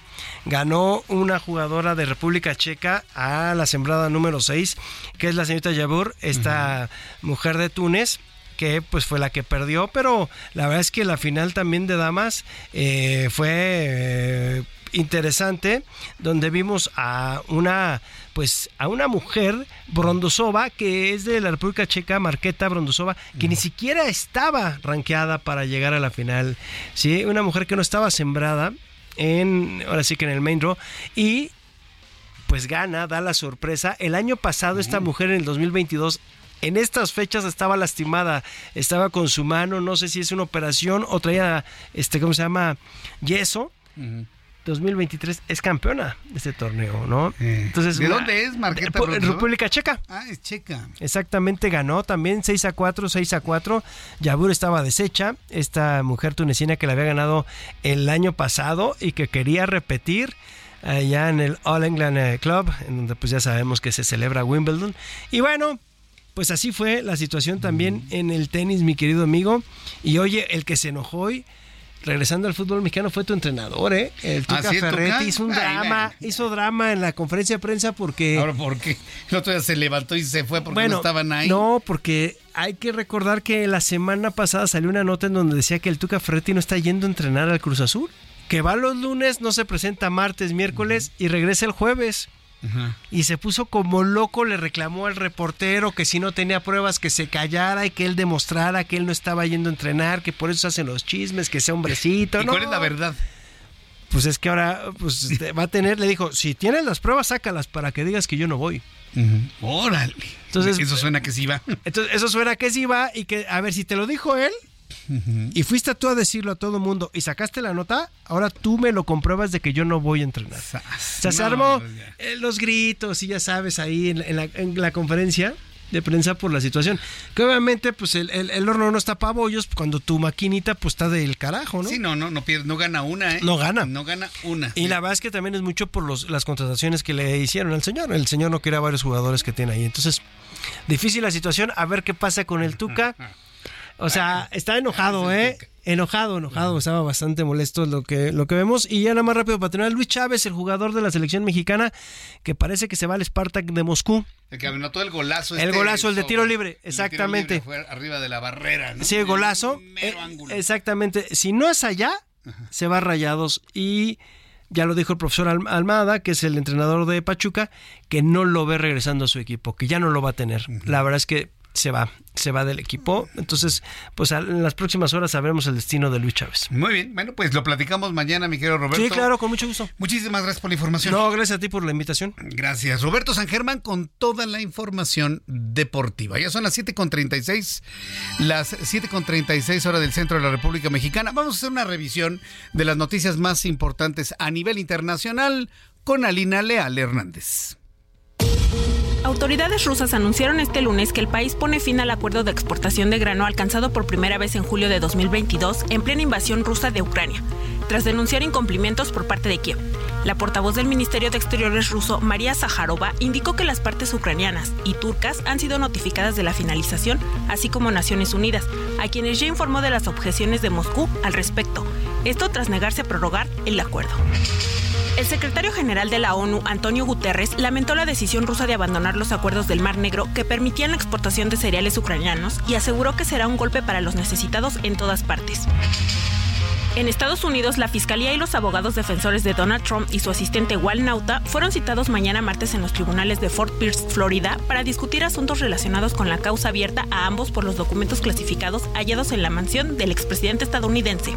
Ganó una jugadora de República Checa a la sembrada número 6, que es la señorita Yabur, esta mujer de Túnez que pues fue la que perdió, pero la verdad es que la final también de damas eh, fue eh, interesante, donde vimos a una pues a una mujer Brondosova que es de la República Checa, Marqueta Brondosova, que ni siquiera estaba rankeada para llegar a la final, sí, una mujer que no estaba sembrada en ahora sí que en el main draw y pues gana, da la sorpresa. El año pasado esta mujer en el 2022 en estas fechas estaba lastimada, estaba con su mano, no sé si es una operación o traía, este, ¿cómo se llama? Yeso. 2023 es campeona de este torneo, ¿no? Entonces, ¿De dónde es Marqueta República Checa. Ah, es checa. Exactamente, ganó también 6 a 4, 6 a 4. Yabur estaba deshecha, esta mujer tunecina que la había ganado el año pasado y que quería repetir allá en el All England eh, Club, en donde pues ya sabemos que se celebra Wimbledon. Y bueno, pues así fue la situación también en el tenis, mi querido amigo. Y oye, el que se enojó hoy, regresando al fútbol mexicano, fue tu entrenador, ¿eh? El Tuca ¿Ah, sí, Ferretti hizo un drama, ay. hizo drama en la conferencia de prensa porque... Ahora, ¿por qué? El otro día se levantó y se fue porque no estaban ahí. No, porque hay que recordar que la semana pasada salió una nota en donde decía que el Tuca Ferretti no está yendo a entrenar al Cruz Azul. Que va los lunes, no se presenta martes, miércoles y regresa el jueves. Y se puso como loco, le reclamó al reportero que si no tenía pruebas que se callara y que él demostrara que él no estaba yendo a entrenar, que por eso se hacen los chismes, que sea hombrecito. ¿Y ¿no? cuál es la verdad? Pues es que ahora pues, va a tener, le dijo, si tienes las pruebas, sácalas para que digas que yo no voy. Órale. Entonces, Eso suena que sí va. Entonces, eso suena que sí va y que, a ver, si te lo dijo él y fuiste tú a decirlo a todo mundo y sacaste la nota, ahora tú me lo compruebas de que yo no voy a entrenar. O sea, se armó eh, los gritos y ya sabes, ahí en, la- en la, en la conferencia de prensa por la situación. Que obviamente, pues el, el- el horno no está para bollos cuando tu maquinita pues está del carajo, ¿no? Sí, no, no, no pierde, no gana una, ¿eh? No gana. No gana una. Y la verdad es que también es mucho por los, las contrataciones que le hicieron al señor. El señor no quiere a varios jugadores que tiene ahí. Entonces, difícil la situación. A ver qué pasa con el Tuca. O sea, está enojado, ¿eh? Enojado, enojado. Estaba bastante molesto lo que, lo que vemos. Y ya nada más rápido para terminar, Luis Chávez, el jugador de la selección mexicana, que parece que se va al Spartak de Moscú. El que anotó el golazo. El este golazo, el de tiro libre, el de tiro exactamente. libre fue arriba de la barrera, ¿no? Sí, golazo. Eh, exactamente. Si no es allá, se va a rayados. Y ya lo dijo el profesor Al- Almada, que es el entrenador de Pachuca, que no lo ve regresando a su equipo, que ya no lo va a tener. La verdad es que se va, se va del equipo. Entonces, pues en las próximas horas sabremos el destino de Luis Chávez. Muy bien, bueno, pues lo platicamos mañana, mi querido Roberto. Sí, claro, con mucho gusto. Muchísimas gracias por la información. No, gracias a ti por la invitación. Gracias. Roberto San Germán con toda la información deportiva. Ya son las 7.36, las 7.36 hora del centro de la República Mexicana. Vamos a hacer una revisión de las noticias más importantes a nivel internacional con Alina Leal Hernández. Autoridades rusas anunciaron este lunes que el país pone fin al acuerdo de exportación de grano alcanzado por primera vez en julio de 2022 en plena invasión rusa de Ucrania, tras denunciar incumplimientos por parte de Kiev. La portavoz del Ministerio de Exteriores ruso, María Zaharova, indicó que las partes ucranianas y turcas han sido notificadas de la finalización, así como Naciones Unidas, a quienes ya informó de las objeciones de Moscú al respecto. Esto tras negarse a prorrogar el acuerdo. El secretario general de la ONU, Antonio Guterres, lamentó la decisión rusa de abandonar los acuerdos del Mar Negro que permitían la exportación de cereales ucranianos y aseguró que será un golpe para los necesitados en todas partes. En Estados Unidos, la Fiscalía y los abogados defensores de Donald Trump y su asistente Wal Nauta fueron citados mañana martes en los tribunales de Fort Pierce, Florida, para discutir asuntos relacionados con la causa abierta a ambos por los documentos clasificados hallados en la mansión del expresidente estadounidense.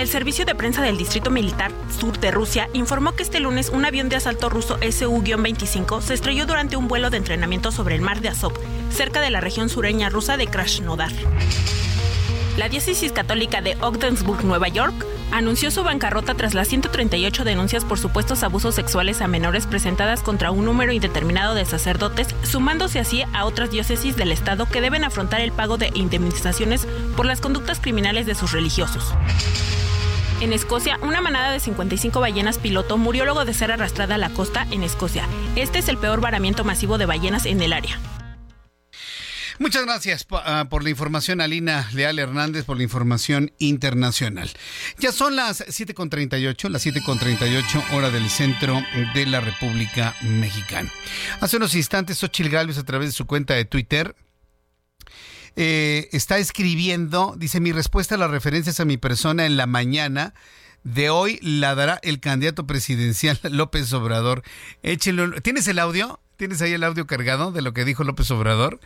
El servicio de prensa del Distrito Militar Sur de Rusia informó que este lunes un avión de asalto ruso Su-25 se estrelló durante un vuelo de entrenamiento sobre el mar de Azov, cerca de la región sureña rusa de Krasnodar. La diócesis católica de Ogdensburg, Nueva York, anunció su bancarrota tras las 138 denuncias por supuestos abusos sexuales a menores presentadas contra un número indeterminado de sacerdotes, sumándose así a otras diócesis del Estado que deben afrontar el pago de indemnizaciones por las conductas criminales de sus religiosos. En Escocia, una manada de 55 ballenas piloto murió luego de ser arrastrada a la costa en Escocia. Este es el peor varamiento masivo de ballenas en el área. Muchas gracias ah, por la información, Alina Leal Hernández, por la información internacional. Ya son las 7.38, las 7.38 hora del centro de la República Mexicana. Hace unos instantes, Xochil Gálvez, a través de su cuenta de Twitter, eh, está escribiendo, dice, mi respuesta a las referencias a mi persona en la mañana de hoy la dará el candidato presidencial López Obrador. Échelo. ¿Tienes el audio? ¿Tienes ahí el audio cargado de lo que dijo López Obrador?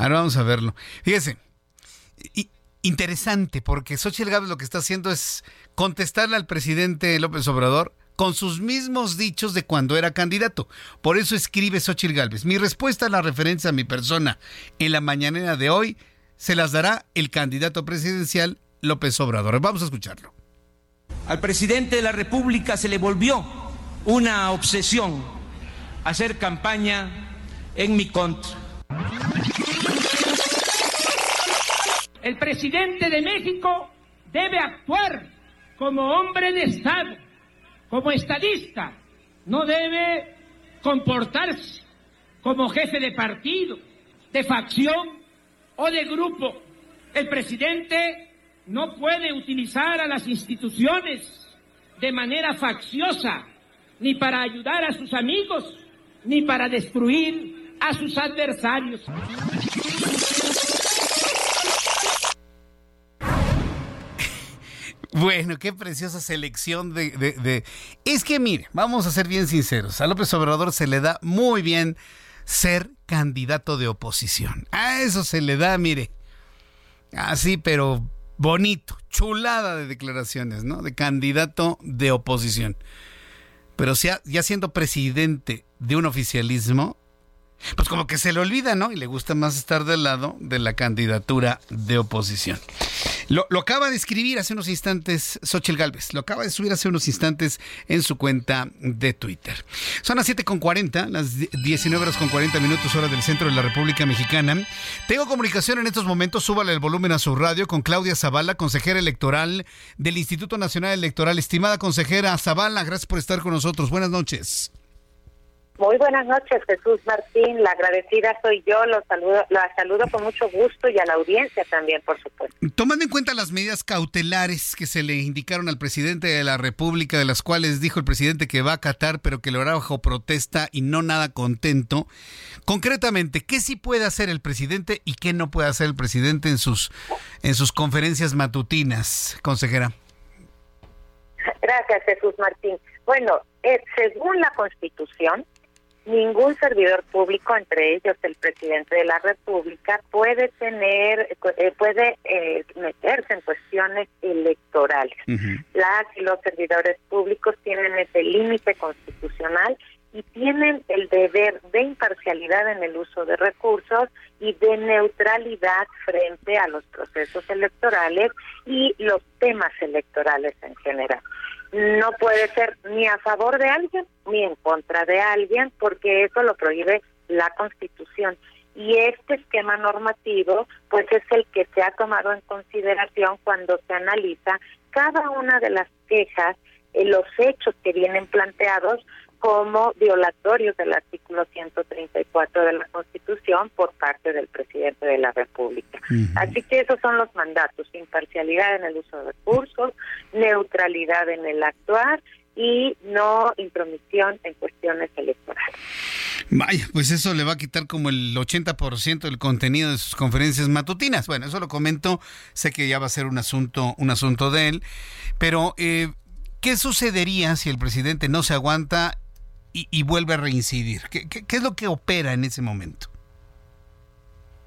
Ahora vamos a verlo. Fíjese, interesante, porque Xochitl Gálvez lo que está haciendo es contestarle al presidente López Obrador con sus mismos dichos de cuando era candidato. Por eso escribe Xochitl Gálvez. Mi respuesta a la referencia a mi persona en la mañanera de hoy se las dará el candidato presidencial López Obrador. Vamos a escucharlo. Al presidente de la República se le volvió una obsesión hacer campaña en mi contra. El presidente de México debe actuar como hombre de Estado como estadista, no debe comportarse como jefe de partido, de facción o de grupo. El presidente no puede utilizar a las instituciones de manera facciosa, ni para ayudar a sus amigos, ni para destruir a sus adversarios. Bueno, qué preciosa selección de, Es que mire, vamos a ser bien sinceros, a López Obrador se le da muy bien ser candidato de oposición. A eso se le da, mire, así, pero bonito, chulada de declaraciones, ¿no? De candidato de oposición. Pero ya siendo presidente de un oficialismo, pues como que se le olvida, ¿no? Y le gusta más estar del lado de la candidatura de oposición. Lo, acaba de escribir hace unos instantes Xochitl Galvez, lo acaba de subir hace unos instantes en su cuenta de Twitter. Son las 7.40, las 19 horas con 40 minutos hora del centro de la República Mexicana. Tengo comunicación en estos momentos, súbale el volumen a su radio con Claudia Zavala, consejera electoral del Instituto Nacional Electoral. Estimada consejera Zavala, gracias por estar con nosotros. Buenas noches. Muy buenas noches, Jesús Martín. La agradecida soy yo. Lo saludo, la saludo con mucho gusto y a la audiencia también, por supuesto. Tomando en cuenta las medidas cautelares que se le indicaron al presidente de la República, de las cuales dijo el presidente que va a acatar, pero que lo hará bajo protesta y no nada contento, concretamente, ¿qué sí puede hacer el presidente y qué no puede hacer el presidente en sus, en sus conferencias matutinas, consejera? Gracias, Jesús Martín. Bueno, eh, según la Constitución, ningún servidor público, entre ellos el presidente de la República, puede tener, eh, puede eh, meterse en cuestiones electorales. Las y los servidores públicos tienen ese límite constitucional y tienen el deber de imparcialidad en el uso de recursos y de neutralidad frente a los procesos electorales y los temas electorales en general no puede ser ni a favor de alguien ni en contra de alguien, porque eso lo prohíbe la Constitución. Y este esquema normativo, pues es el que se ha tomado en consideración cuando se analiza cada una de las quejas, eh, los hechos que vienen planteados como violatorios del artículo 134 de la Constitución por parte del presidente de la República. Así que esos son los mandatos, imparcialidad en el uso de recursos, neutralidad en el actuar y no intromisión en cuestiones electorales. Vaya, pues eso le va a quitar como el 80% del contenido de sus conferencias matutinas. Bueno, eso lo comento, sé que ya va a ser un asunto, un asunto de él, pero eh, ¿qué sucedería si el presidente no se aguanta y, vuelve a reincidir? ¿Qué, ¿Qué, es lo que opera en ese momento?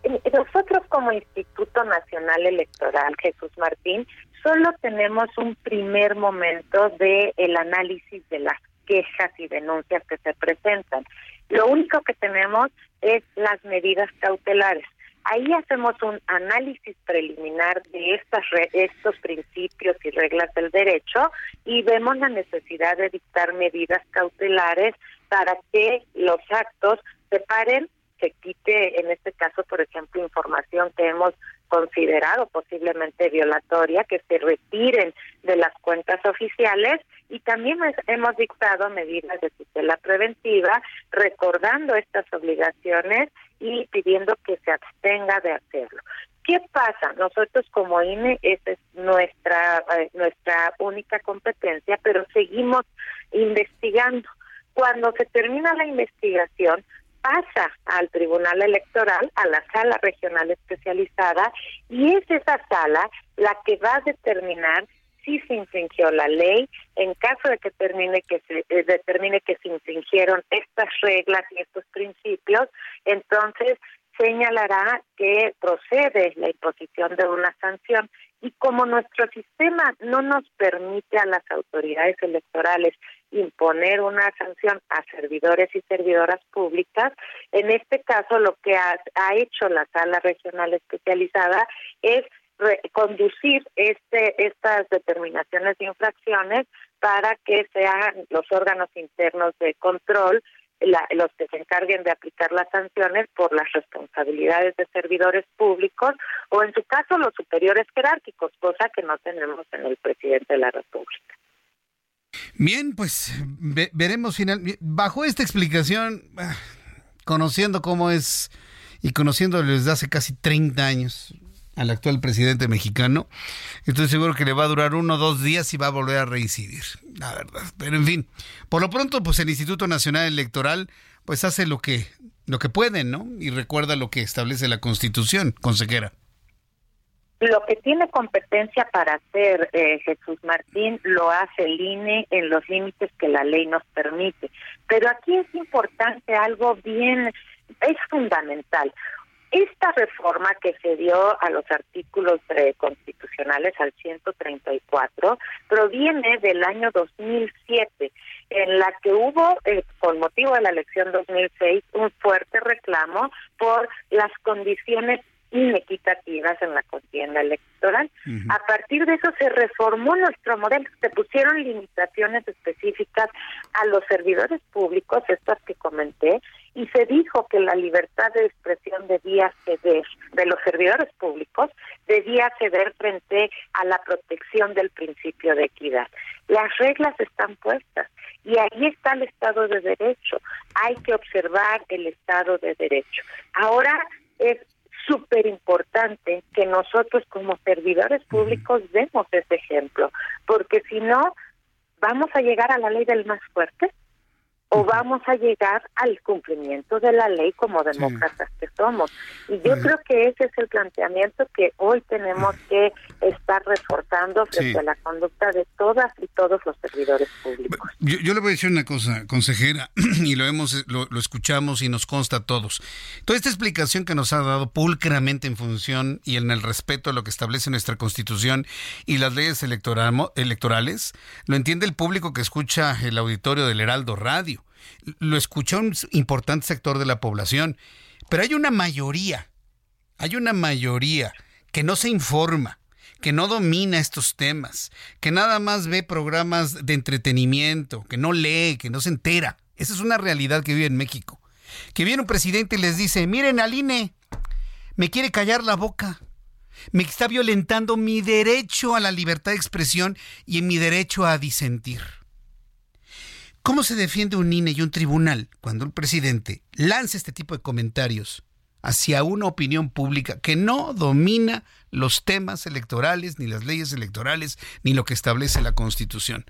Nosotros como Instituto Nacional Electoral, Jesús Martín, solo tenemos un primer momento de el análisis de las quejas y denuncias que se presentan. Lo único que tenemos es las medidas cautelares. Ahí hacemos un análisis preliminar de estas estos principios y reglas del derecho y vemos la necesidad de dictar medidas cautelares para que los actos se paren, se quite, en este caso, por ejemplo, información que hemos considerado posiblemente violatoria, que se retiren de las cuentas oficiales y también hemos dictado medidas de tutela preventiva, recordando estas obligaciones y pidiendo que se abstenga de hacerlo. ¿Qué pasa? Nosotros como INE, esa es nuestra, eh, nuestra única competencia, pero seguimos investigando. Cuando se termina la investigación, pasa al Tribunal Electoral, a la sala regional especializada, y es esa sala la que va a determinar si se infringió la ley, en caso de que termine que se eh, determine que se infringieron estas reglas y estos principios, entonces señalará que procede la imposición de una sanción. Y como nuestro sistema no nos permite a las autoridades electorales imponer una sanción a servidores y servidoras públicas, en este caso lo que ha hecho la sala regional especializada es conducir este estas determinaciones de infracciones para que sean los órganos internos de control los que se encarguen de aplicar las sanciones por las responsabilidades de servidores públicos o en su caso los superiores jerárquicos, cosa que no tenemos en el presidente de la República. Bien, pues veremos final. Bajo esta explicación, ah, conociendo cómo es y conociéndolo desde hace casi 30 años, al actual presidente mexicano. Estoy seguro que le va a durar uno o dos días y va a volver a reincidir, la verdad. Pero en fin, por lo pronto, pues el Instituto Nacional Electoral pues hace lo que, lo que puede, ¿no? Y recuerda lo que establece la Constitución, consejera. Lo que tiene competencia para hacer eh, Jesús Martín lo hace el INE en los límites que la ley nos permite. Pero aquí es importante algo bien, es fundamental. Esta reforma que se dio a los artículos constitucionales al 134 proviene del año 2007, en la que hubo, eh, con motivo de la elección 2006, un fuerte reclamo por las condiciones inequitativas en la contienda electoral. A partir de eso se reformó nuestro modelo, se pusieron limitaciones específicas a los servidores públicos, estas que comenté, y se dijo que la libertad de expresión debía ceder, de los servidores públicos, debía ceder frente a la protección del principio de equidad. Las reglas están puestas y ahí está el Estado de Derecho. Hay que observar el Estado de Derecho. Ahora es súper importante que nosotros como servidores públicos demos ese ejemplo, porque si no, vamos a llegar a la ley del más fuerte o vamos a llegar al cumplimiento de la ley como demócratas que somos. Y yo creo que ese es el planteamiento que hoy tenemos que estar reforzando frente a la conducta de todas y todos los servidores públicos. Yo, le voy a decir una cosa, consejera, y lo hemos lo, escuchamos y nos consta a todos. Toda esta explicación que nos ha dado pulcramente en función y en el respeto a lo que establece nuestra Constitución y las leyes electorales, lo entiende el público que escucha el auditorio del Heraldo Radio lo escucha un importante sector de la población, pero hay una mayoría, hay una mayoría que no se informa, que no domina estos temas, que nada más ve programas de entretenimiento, que no lee, que no se entera. Esa es una realidad que vive en México. Que viene un presidente y les dice, miren al INE, me quiere callar la boca, me está violentando mi derecho a la libertad de expresión y en mi derecho a disentir. ¿Cómo se defiende un INE y un tribunal cuando el presidente lanza este tipo de comentarios hacia una opinión pública que no domina los temas electorales, ni las leyes electorales, ni lo que establece la Constitución?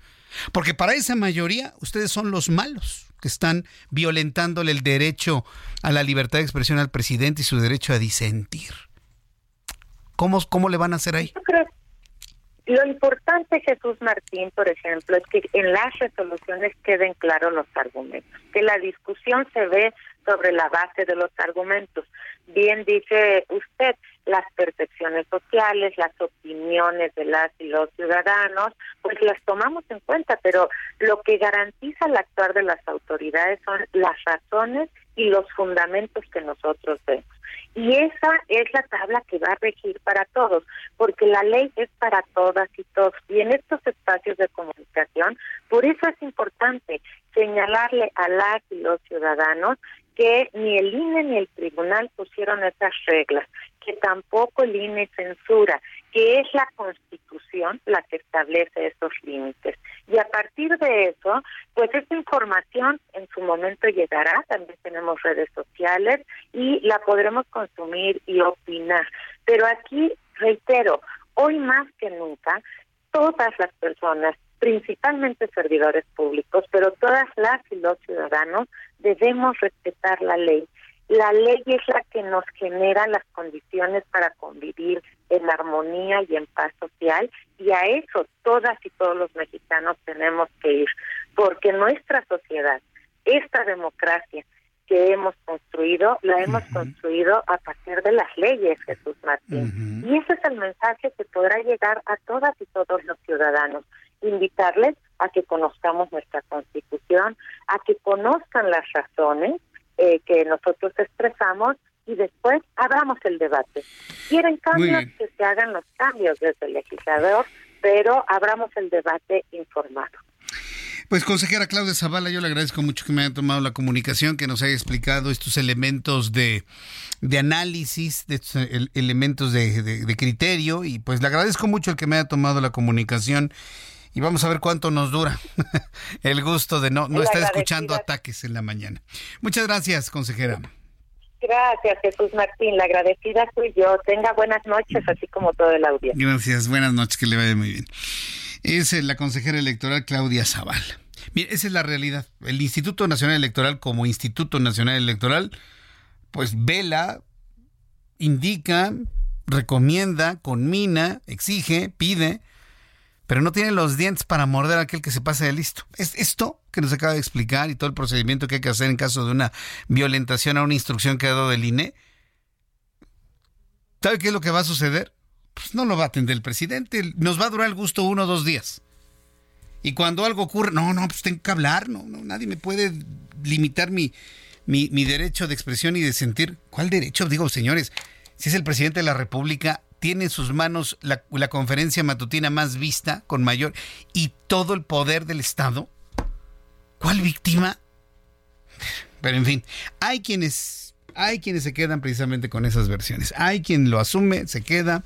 Porque para esa mayoría ustedes son los malos que están violentándole el derecho a la libertad de expresión al presidente y su derecho a disentir. ¿Cómo, cómo le van a hacer ahí? Lo importante, Jesús Martín, por ejemplo, es que en las resoluciones queden claros los argumentos, que la discusión se ve sobre la base de los argumentos. Bien dice usted, las percepciones sociales, las opiniones de las y los ciudadanos, pues las tomamos en cuenta, pero lo que garantiza el actuar de las autoridades son las razones y los fundamentos que nosotros vemos. Y esa es la tabla que va a regir para todos, porque la ley es para todas y todos. Y en estos espacios de comunicación, por eso es importante señalarle a las y los ciudadanos que ni el INE ni el tribunal pusieron esas reglas, que tampoco el INE censura, que es la Constitución la que establece esos límites. Y a partir de eso, pues esta información en su momento llegará, también tenemos redes sociales y la podremos consumir y opinar. Pero aquí, reitero, hoy más que nunca, todas las personas, principalmente servidores públicos, pero todas las y los ciudadanos debemos respetar la ley. La ley es la que nos genera las condiciones para convivir en armonía y en paz social y a eso todas y todos los mexicanos tenemos que ir, porque nuestra sociedad, esta democracia que hemos construido, la hemos construido a partir de las leyes, Jesús Martín. Y ese es el mensaje que podrá llegar a todas y todos los ciudadanos. Invitarles a que conozcamos nuestra constitución, a que conozcan las razones eh, que nosotros expresamos y después abramos el debate. Quieren cambios, que se hagan los cambios desde el legislador, pero abramos el debate informado. Pues consejera Claudia Zavala, yo le agradezco mucho que me haya tomado la comunicación, que nos haya explicado estos elementos de, de análisis, de estos elementos de, de, criterio, y pues le agradezco mucho el que me haya tomado la comunicación y vamos a ver cuánto nos dura el gusto de no, no estar escuchando ataques en la mañana. Muchas gracias, consejera. Gracias, Jesús Martín. La agradecida soy yo. Tenga buenas noches, así como todo el audiencia. Gracias, buenas noches, que le vaya muy bien. Es eh, la consejera electoral Claudia Zaval. Mire, esa es la realidad. El Instituto Nacional Electoral, como Instituto Nacional Electoral, pues vela, indica, recomienda, conmina, exige, pide pero no tiene los dientes para morder a aquel que se pase de listo. Es esto que nos acaba de explicar y todo el procedimiento que hay que hacer en caso de una violentación a una instrucción que ha dado el INE. ¿Sabe qué es lo que va a suceder? Pues no lo va a atender el presidente. Nos va a durar el gusto uno o dos días. Y cuando algo ocurre, no, no, pues tengo que hablar. No, no, nadie me puede limitar mi, mi, mi derecho de expresión y de sentir. ¿Cuál derecho? Digo, señores, si es el presidente de la República, tiene en sus manos la, conferencia matutina más vista, con mayor, y todo el poder del Estado. ¿Cuál víctima? Pero en fin, hay quienes, hay quienes se quedan precisamente con esas versiones. Hay quien lo asume, se queda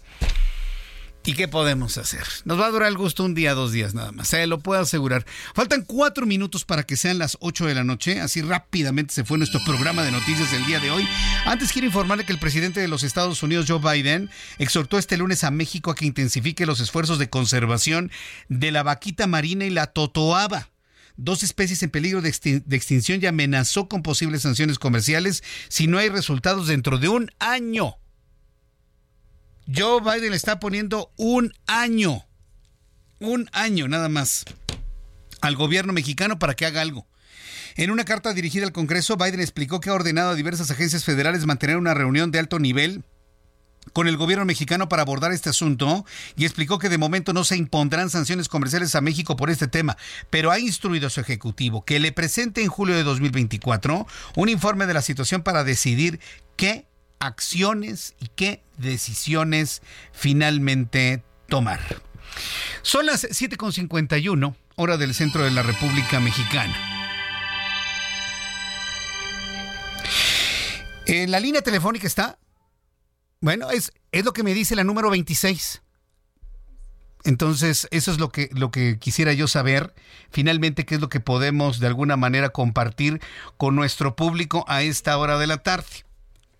¿Y qué podemos hacer? Nos va a durar el gusto un día, dos días nada más, se lo puedo asegurar. Faltan cuatro minutos para que sean las ocho de la noche, así rápidamente se fue nuestro programa de noticias del día de hoy. Antes quiero informarle que el presidente de los Estados Unidos, Joe Biden, exhortó este lunes a México a que intensifique los esfuerzos de conservación de la vaquita marina y la totoaba dos especies en peligro de, extinción y amenazó con posibles sanciones comerciales si no hay resultados dentro de un año. Joe Biden le está poniendo un año, un año nada más al gobierno mexicano para que haga algo. En una carta dirigida al Congreso, Biden explicó que ha ordenado a diversas agencias federales mantener una reunión de alto nivel con el gobierno mexicano para abordar este asunto y explicó que de momento no se impondrán sanciones comerciales a México por este tema, pero ha instruido a su ejecutivo que le presente en julio de 2024 un informe de la situación para decidir qué acciones y qué decisiones finalmente tomar. Son las 7.51, hora del centro de la República Mexicana. En la línea telefónica está, bueno, es, es lo que me dice la número 26. Entonces, eso es lo que, lo que quisiera yo saber. Finalmente, qué es lo que podemos de alguna manera compartir con nuestro público a esta hora de la tarde.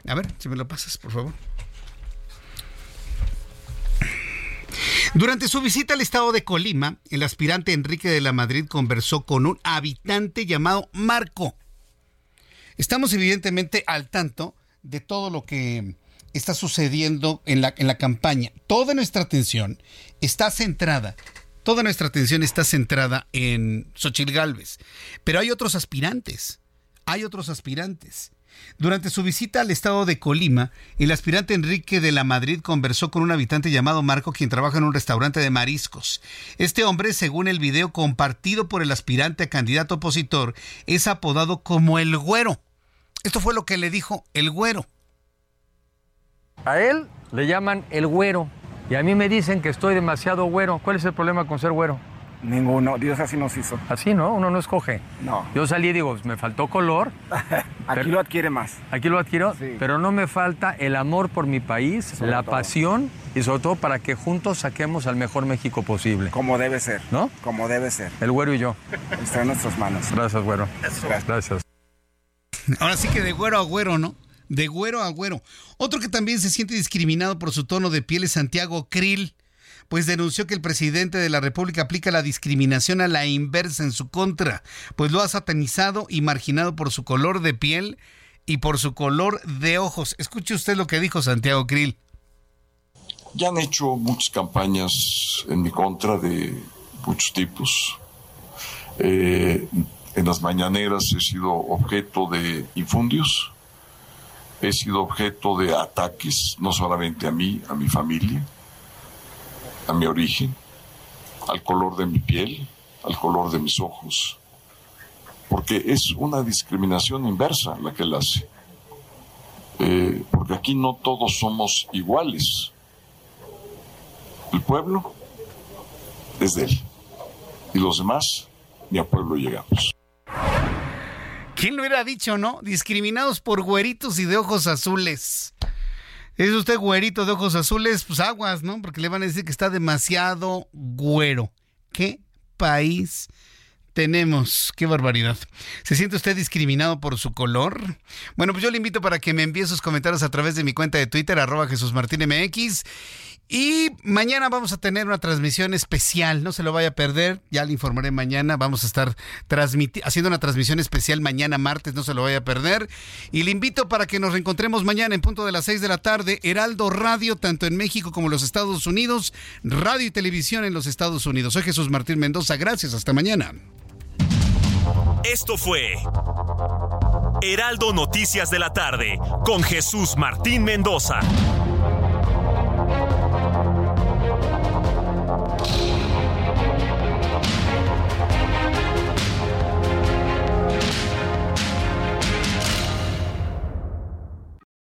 A ver, si me lo pasas, por favor. Durante su visita al estado de Colima, el aspirante Enrique de la Madrid conversó con un habitante llamado Marco. Estamos evidentemente al tanto de todo lo que está sucediendo en la, en la campaña. Toda nuestra atención está centrada, toda nuestra atención está centrada en Xochitl Galvez. Pero hay otros aspirantes, hay otros aspirantes. Durante su visita al estado de Colima, el aspirante Enrique de la Madrid conversó con un habitante llamado Marco, quien trabaja en un restaurante de mariscos. Este hombre, según el video compartido por el aspirante a candidato opositor, es apodado como el güero. Esto fue lo que le dijo el güero. A él le llaman el güero y a mí me dicen que estoy demasiado güero. ¿Cuál es el problema con ser güero? Ninguno, Dios así nos hizo. Así, ¿no? Uno no escoge. No. Yo salí y digo, me faltó color. aquí lo adquiere más. Aquí lo adquiero, pero no me falta el amor por mi país, la pasión y sobre todo para que juntos saquemos al mejor México posible. Como debe ser. ¿No? Como debe ser. El güero y yo. Está en nuestras manos. Gracias, güero. Gracias. Ahora sí que de güero a güero, ¿no? De güero a güero. Otro que también se siente discriminado por su tono de piel es Santiago Krill pues denunció que el presidente de la República aplica la discriminación a la inversa en su contra, pues lo ha satanizado y marginado por su color de piel y por su color de ojos. Escuche usted lo que dijo Santiago Krill. Ya han hecho muchas campañas en mi contra de muchos tipos. Eh, en las mañaneras he sido objeto de infundios, he sido objeto de ataques, no solamente a mí, a mi familia a mi origen, al color de mi piel, al color de mis ojos, porque es una discriminación inversa la que él hace, eh, porque aquí no todos somos iguales. El pueblo es de él y los demás ni a pueblo llegamos. ¿Quién lo hubiera dicho, no? Discriminados por güeritos y de ojos azules. ¿Es usted güerito de ojos azules? Pues aguas, ¿no? Porque le van a decir que está demasiado güero. ¿Qué país tenemos? Qué barbaridad. ¿Se siente usted discriminado por su color? Bueno, pues yo le invito para que me envíe sus comentarios a través de mi cuenta de Twitter, arroba Jesús Martín MX. Y mañana vamos a tener una transmisión especial, no se lo vaya a perder, ya le informaré mañana, vamos a estar haciendo una transmisión especial mañana martes, no se lo vaya a perder. Y le invito para que nos reencontremos mañana en punto de las 6 de la tarde, Heraldo Radio, tanto en México como en los Estados Unidos, radio y televisión en los Estados Unidos. Soy Jesús Martín Mendoza, gracias, hasta mañana. Esto fue Heraldo Noticias de la tarde con Jesús Martín Mendoza.